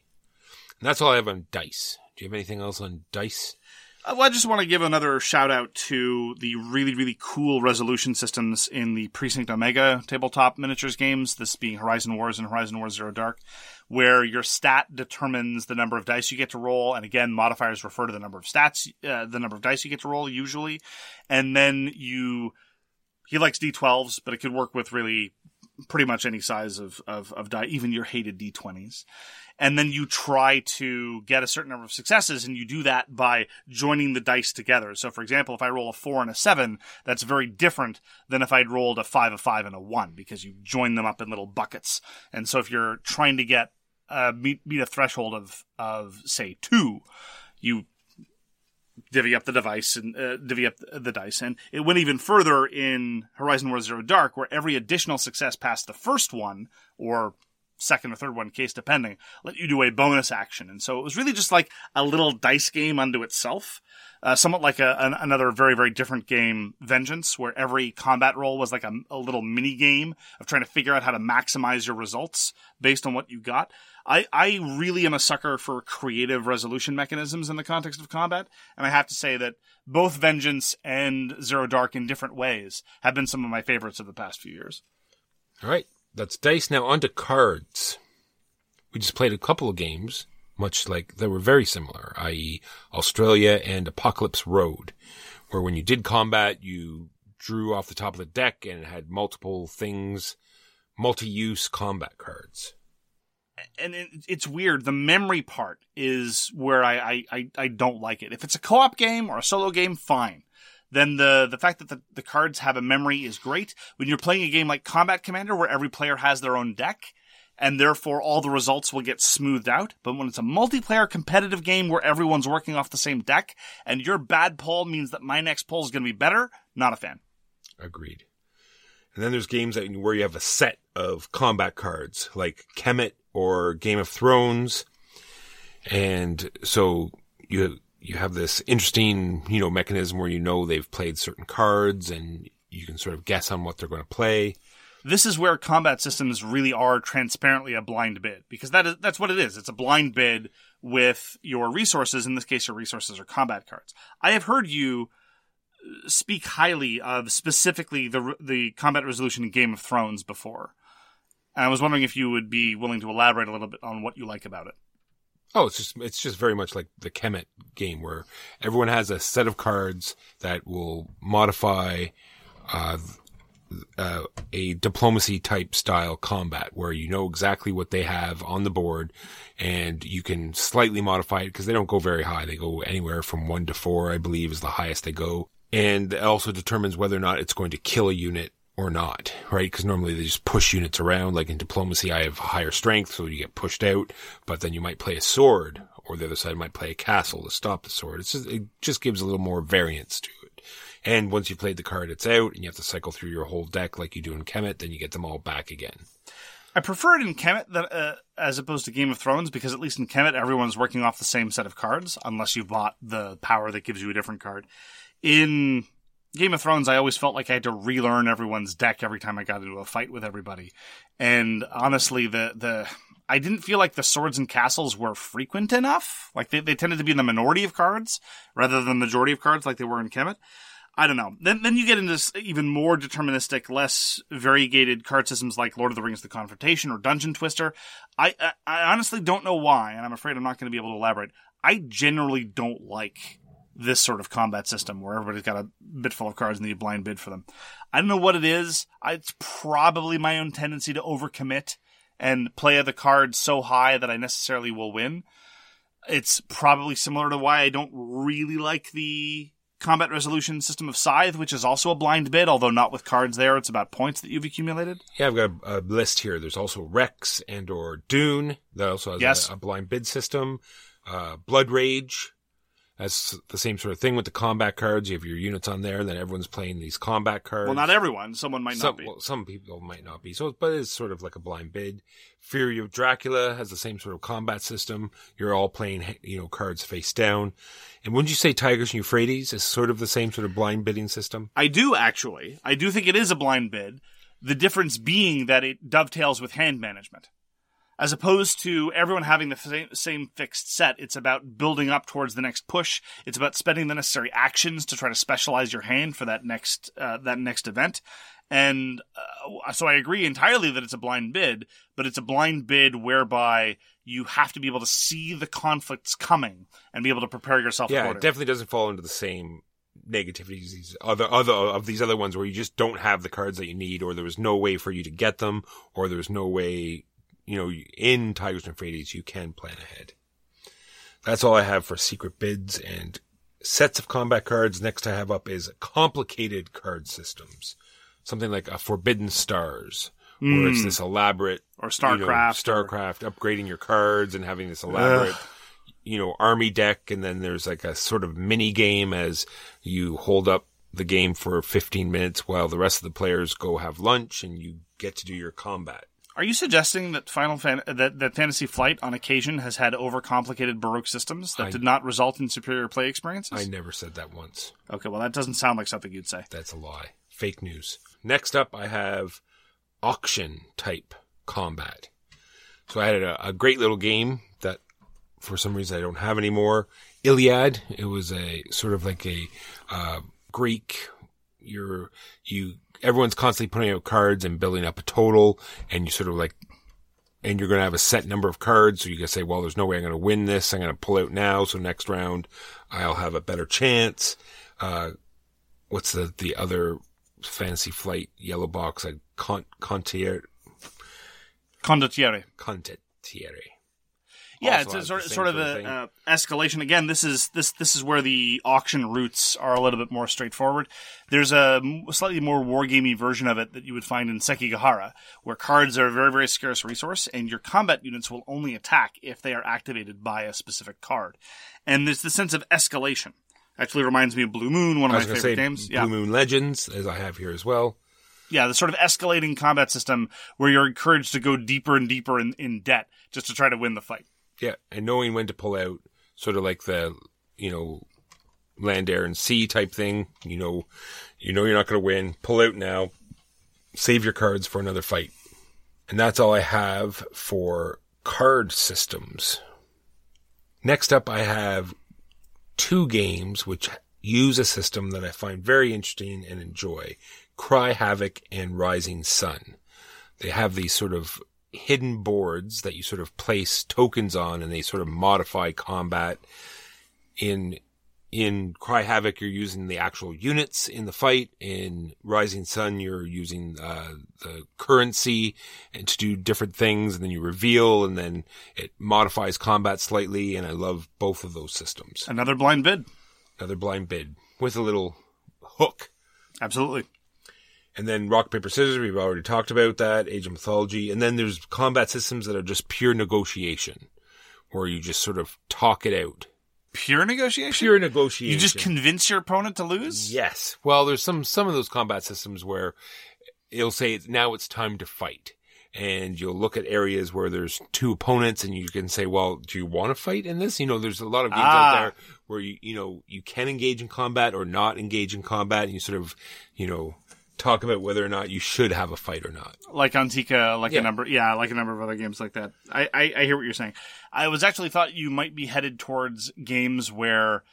And that's all I have on dice. Do you have anything else on dice? Uh, Well, I just want to give another shout out to the really, really cool resolution systems in the Precinct Omega tabletop miniatures games, this being Horizon Wars and Horizon Wars Zero Dark, where your stat determines the number of dice you get to roll. And again, modifiers refer to the number of stats, uh, the number of dice you get to roll usually. And then you, he likes D12s, but it could work with really pretty much any size of, of, of die, even your hated D20s and then you try to get a certain number of successes and you do that by joining the dice together. So for example, if I roll a 4 and a 7, that's very different than if I'd rolled a 5 a 5 and a 1 because you join them up in little buckets. And so if you're trying to get uh, meet meet a threshold of of say 2, you divvy up the device and uh, divvy up the dice and it went even further in Horizon War Zero Dark where every additional success past the first one or second or third one, case depending, let you do a bonus action. And so it was really just like a little dice game unto itself. Uh, somewhat like a, an, another very, very different game, Vengeance, where every combat roll was like a, a little mini game of trying to figure out how to maximize your results based on what you got. I, I really am a sucker for creative resolution mechanisms in the context of combat. And I have to say that both Vengeance and Zero Dark in different ways have been some of my favorites of the past few years. All right, that's dice. Now on to cards. We just played a couple of games, much like they were very similar, i.e., AuZtralia and Apocalypse Road, where when you did combat, you drew off the top of the deck and had multiple things, multi-use combat cards. And it's weird. The memory part is where I, I, I, don't like it. If it's a co-op game or a solo game, fine. Then the the fact that the, the cards have a memory is great. When you're playing a game like Combat Commander, where every player has their own deck, and therefore all the results will get smoothed out. But when it's a multiplayer competitive game where everyone's working off the same deck, and your bad pull means that my next pull is going to be better, not a fan. Agreed. And then there's games that where you have a set of combat cards, like Kemet or Game of Thrones, and so you you have this interesting you know mechanism where you know they've played certain cards and you can sort of guess on what they're going to play. this is where combat systems really are transparently a blind bid because that is that's what it is. It's a blind bid with your resources. In this case, your resources are combat cards. I have heard you speak highly of specifically the the combat resolution in Game of Thrones before, and I was wondering if you would be willing to elaborate a little bit on what you like about it. Oh, it's just it's just very much like the Kemet game where everyone has a set of cards that will modify uh, uh, a diplomacy type style combat where you know exactly what they have on the board and you can slightly modify it because they don't go very high. They go anywhere from one to four, I believe is the highest they go. And it also determines whether or not it's going to kill a unit or not, right? Because normally they just push units around. Like in diplomacy, I have higher strength, so you get pushed out, but then you might play a sword or the other side might play a castle to stop the sword. Just, it just gives a little more variance to it. And once you've played the card, it's out, and you have to cycle through your whole deck like you do in Kemet. Then you get them all back again. I prefer it in Kemet uh, as opposed to Game of Thrones because at least in Kemet everyone's working off the same set of cards unless you bought the power that gives you a different card. In Game of Thrones, I always felt like I had to relearn everyone's deck every time I got into a fight with everybody. And honestly, the the I didn't feel like the swords and castles were frequent enough. Like they, they tended to be in the minority of cards rather than the majority of cards like they were in Kemet. I don't know. Then then you get into even more deterministic, less variegated card systems like Lord of the Rings: The Confrontation or Dungeon Twister. I I, I honestly don't know why, and I'm afraid I'm not going to be able to elaborate. I generally don't like this sort of combat system where everybody's got a bit full of cards and you blind bid for them. I don't know what it is. I, it's probably my own tendency to overcommit and play the cards so high that I necessarily will win. It's probably similar to why I don't really like the combat resolution system of Scythe, which is also a blind bid, although not with cards there. It's about points that you've accumulated. Yeah, I've got a, a list here. There's also Rex and or Dune that also has Yes. a, a blind bid system. Uh, Blood Rage. That's the same sort of thing with the combat cards. You have your units on there, then everyone's playing these combat cards. Well, not everyone. Someone might some, not be. well, some people might not be. So, but it's sort of like a blind bid. Fury of Dracula has the same sort of combat system. You're all playing, you know, cards face down. And wouldn't you say Tigers and Euphrates is sort of the same sort of blind bidding system? I do actually. I do think it is a blind bid. The difference being that it dovetails with hand management. As opposed to everyone having the same, same fixed set, it's about building up towards the next push. It's about spending the necessary actions to try to specialize your hand for that next uh, that next event. And uh, so I agree entirely that it's a blind bid, but it's a blind bid whereby you have to be able to see the conflicts coming and be able to prepare yourself Yeah, it definitely doesn't fall into the same negativities these other other of these other ones where you just don't have the cards that you need, or there was no way for you to get them, or there's no way, you know, in Tigers and Euphrates you can plan ahead. That's all I have for secret bids and sets of combat cards. Next I have up is complicated card systems, something like a Forbidden Stars. Where it's hmm. this elaborate Or you know, StarCraft or- StarCraft, upgrading your cards and having this elaborate, you know, army deck. And then there's like a sort of mini game as you hold up the game for 15 minutes while the rest of the players go have lunch and you get to do your combat. Are you suggesting that Final Fan- that, that Fantasy Flight on occasion has had overcomplicated Baroque systems that I- did not result in superior play experiences? I never said that once. okay, well that doesn't sound like something you'd say. That's a lie. Fake news. Next up, I have auction type combat. So I had a, a great little game that for some reason I don't have anymore. Iliad. It was a sort of like a, uh, Greek. You're, you, everyone's constantly putting out cards and building up a total and you sort of like, and you're going to have a set number of cards. So you can say, well, there's no way I'm going to win this. I'm going to pull out now. So next round I'll have a better chance. Uh, what's the the other fantasy flight yellow box like con contier Condottiere. condottiere Yeah, it's a sort, sort of sort of a uh, escalation. Again, this is this this is where the auction routes are a little bit more straightforward. There's a slightly more wargamey version of it that you would find in Sekigahara, where cards are a very very scarce resource, and your combat units will only attack if they are activated by a specific card. And there's the sense of escalation. Actually, reminds me of Blue Moon, one of I my was going to favorite say games. Blue Yeah, Moon Legends as I have here as well yeah, the sort of escalating combat system where you're encouraged to go deeper and deeper in, in debt just to try to win the fight. Yeah and knowing when to pull out sort of like the you know land air and sea type thing you know you know you're not going to win pull out now save your cards for another fight. And that's all I have for card systems. Next up I have two games which use a system that I find very interesting and enjoy. Cry Havoc and Rising Sun. They have these sort of hidden boards that you sort of place tokens on and they sort of modify combat. In, in Cry Havoc, you're using the actual units in the fight. In Rising Sun, you're using, uh, the currency and to do different things and then you reveal and then it modifies combat slightly. And I love both of those systems. Another blind bid. Another blind bid with a little hook. Absolutely. And then rock, paper, scissors, we've already talked about that, Age of Mythology. And then there's combat systems that are just pure negotiation, where you just sort of talk it out. Pure negotiation. Pure negotiation. You just convince your opponent to lose. Yes. Well, there's some, some of those combat systems where it'll say now it's time to fight. And you'll look at areas where there's two opponents and you can say, well, do you want to fight in this? You know, there's a lot of games Ah. out there where you, you know, you can engage in combat or not engage in combat and you sort of, you know, talk about whether or not you should have a fight or not. like Antica, like Yeah. a number, yeah, like a number of other games like that. I, I, I hear what you're saying. I was actually thought you might be headed towards games where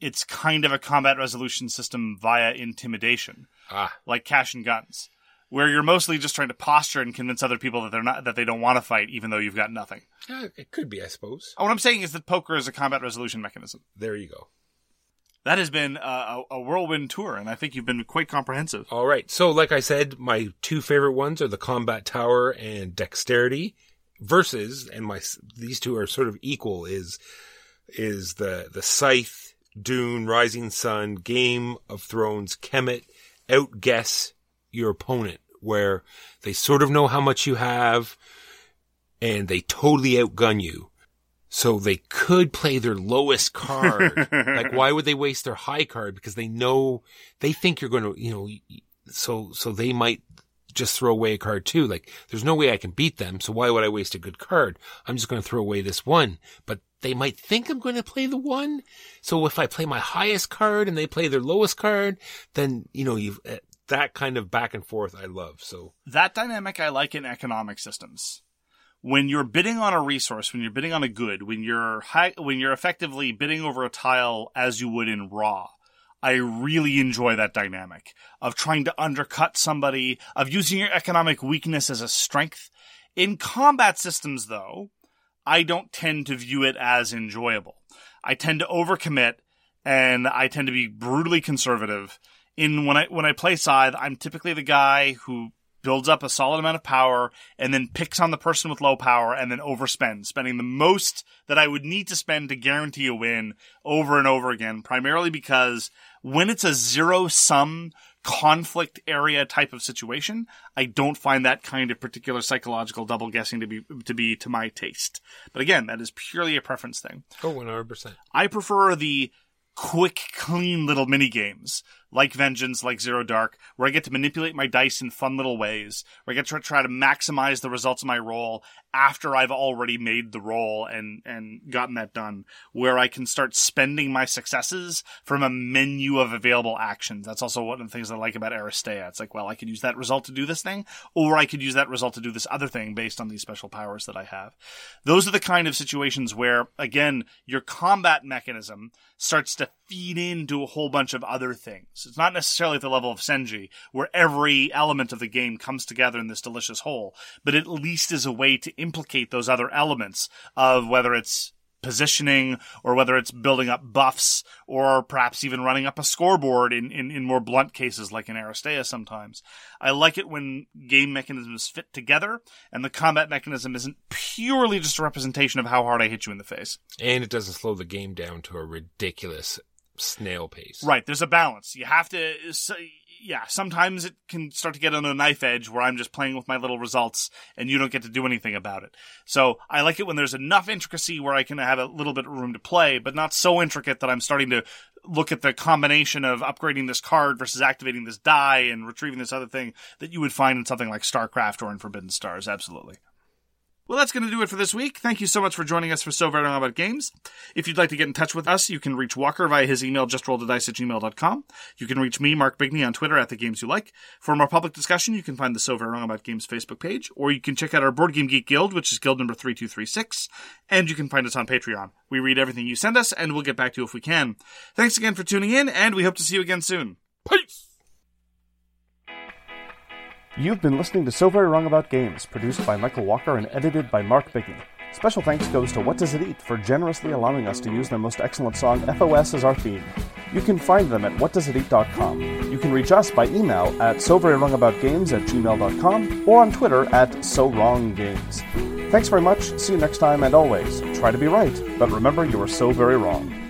it's kind of a combat resolution system via intimidation, Ah, like Cash and Guns, where you're mostly just trying to posture and convince other people that they're not that they don't want to fight, even though you've got nothing. yeah, it could be, I suppose. What I'm saying is that poker is a combat resolution mechanism. There you go. That has been a, a, whirlwind tour, and I think you've been quite comprehensive. All right. So, like I said, my two favorite ones are the combat tower and dexterity versus, and my, these two are sort of equal is, is the, the scythe, Dune, Rising Sun, Game of Thrones, Kemet, outguess your opponent where they sort of know how much you have and they totally outgun you. So they could play their lowest card. like, why would they waste their high card? Because they know, they think you're going to, you know, so, so they might just throw away a card too. Like, there's no way I can beat them. So why would I waste a good card? I'm just going to throw away this one, but they might think I'm going to play the one. So if I play my highest card and they play their lowest card, then, you know, you've, uh, that kind of back and forth I love. So that dynamic I like in economic systems. When you're bidding on a resource, when you're bidding on a good, when you're high, when you're effectively bidding over a tile as you would in Ra, I really enjoy that dynamic of trying to undercut somebody, of using your economic weakness as a strength. In combat systems, though, I don't tend to view it as enjoyable. I tend to overcommit and I tend to be brutally conservative. In when I when I play scythe, I'm typically the guy who builds up a solid amount of power and then picks on the person with low power and then overspends, spending the most that I would need to spend to guarantee a win over and over again, primarily because when it's a zero sum conflict area type of situation, I don't find that kind of particular psychological double guessing to be to be to my taste. But again, that is purely a preference thing. Oh, 100%. I prefer the quick, clean little mini games like Vengeance, like Zero Dark, where I get to manipulate my dice in fun little ways, where I get to try to maximize the results of my roll after I've already made the roll and, and gotten that done, where I can start spending my successes from a menu of available actions. That's also one of the things I like about Aristeia. It's like, well, I could use that result to do this thing, or I could use that result to do this other thing based on these special powers that I have. Those are the kind of situations where, again, your combat mechanism starts to feed into a whole bunch of other things. It's not necessarily at the level of Senji, where every element of the game comes together in this delicious whole, but at least is a way to implicate those other elements of whether it's positioning or whether it's building up buffs or perhaps even running up a scoreboard in, in, in more blunt cases like in Aristeia sometimes. I like it when game mechanisms fit together and the combat mechanism isn't purely just a representation of how hard I hit you in the face. And it doesn't slow the game down to a ridiculous snail pace. Right, there's a balance. You have to, yeah, sometimes it can start to get on a knife edge where I'm just playing with my little results and you don't get to do anything about it. So I like it when there's enough intricacy where I can have a little bit of room to play, but not so intricate that I'm starting to look at the combination of upgrading this card versus activating this die and retrieving this other thing that you would find in something like StarCraft or in Forbidden Stars. Absolutely. Well, that's going to do it for this week. Thank you so much for joining us for So Very Wrong About Games. If you'd like to get in touch with us, you can reach Walker via his email, justrolledadice at gmail.com. You can reach me, Mark Bigney, on Twitter at The Games You Like. For more public discussion, you can find the So Very Wrong About Games Facebook page, or you can check out our Board Game Geek Guild, which is guild number 3236, and you can find us on Patreon. We read everything you send us, and we'll get back to you if we can. Thanks again for tuning in, and we hope to see you again soon. Peace! You've been listening to So Very Wrong About Games, produced by Michael Walker and edited by Mark Bigney. Special thanks goes to What Does It Eat for generously allowing us to use their most excellent song, FOS, as our theme. You can find them at whatdoesiteat.com. You can reach us by email at soverywrongaboutgames at gmail.com or on Twitter at SoWrongGames. Thanks very much, see you next time, and always, try to be right, but remember you are so very wrong.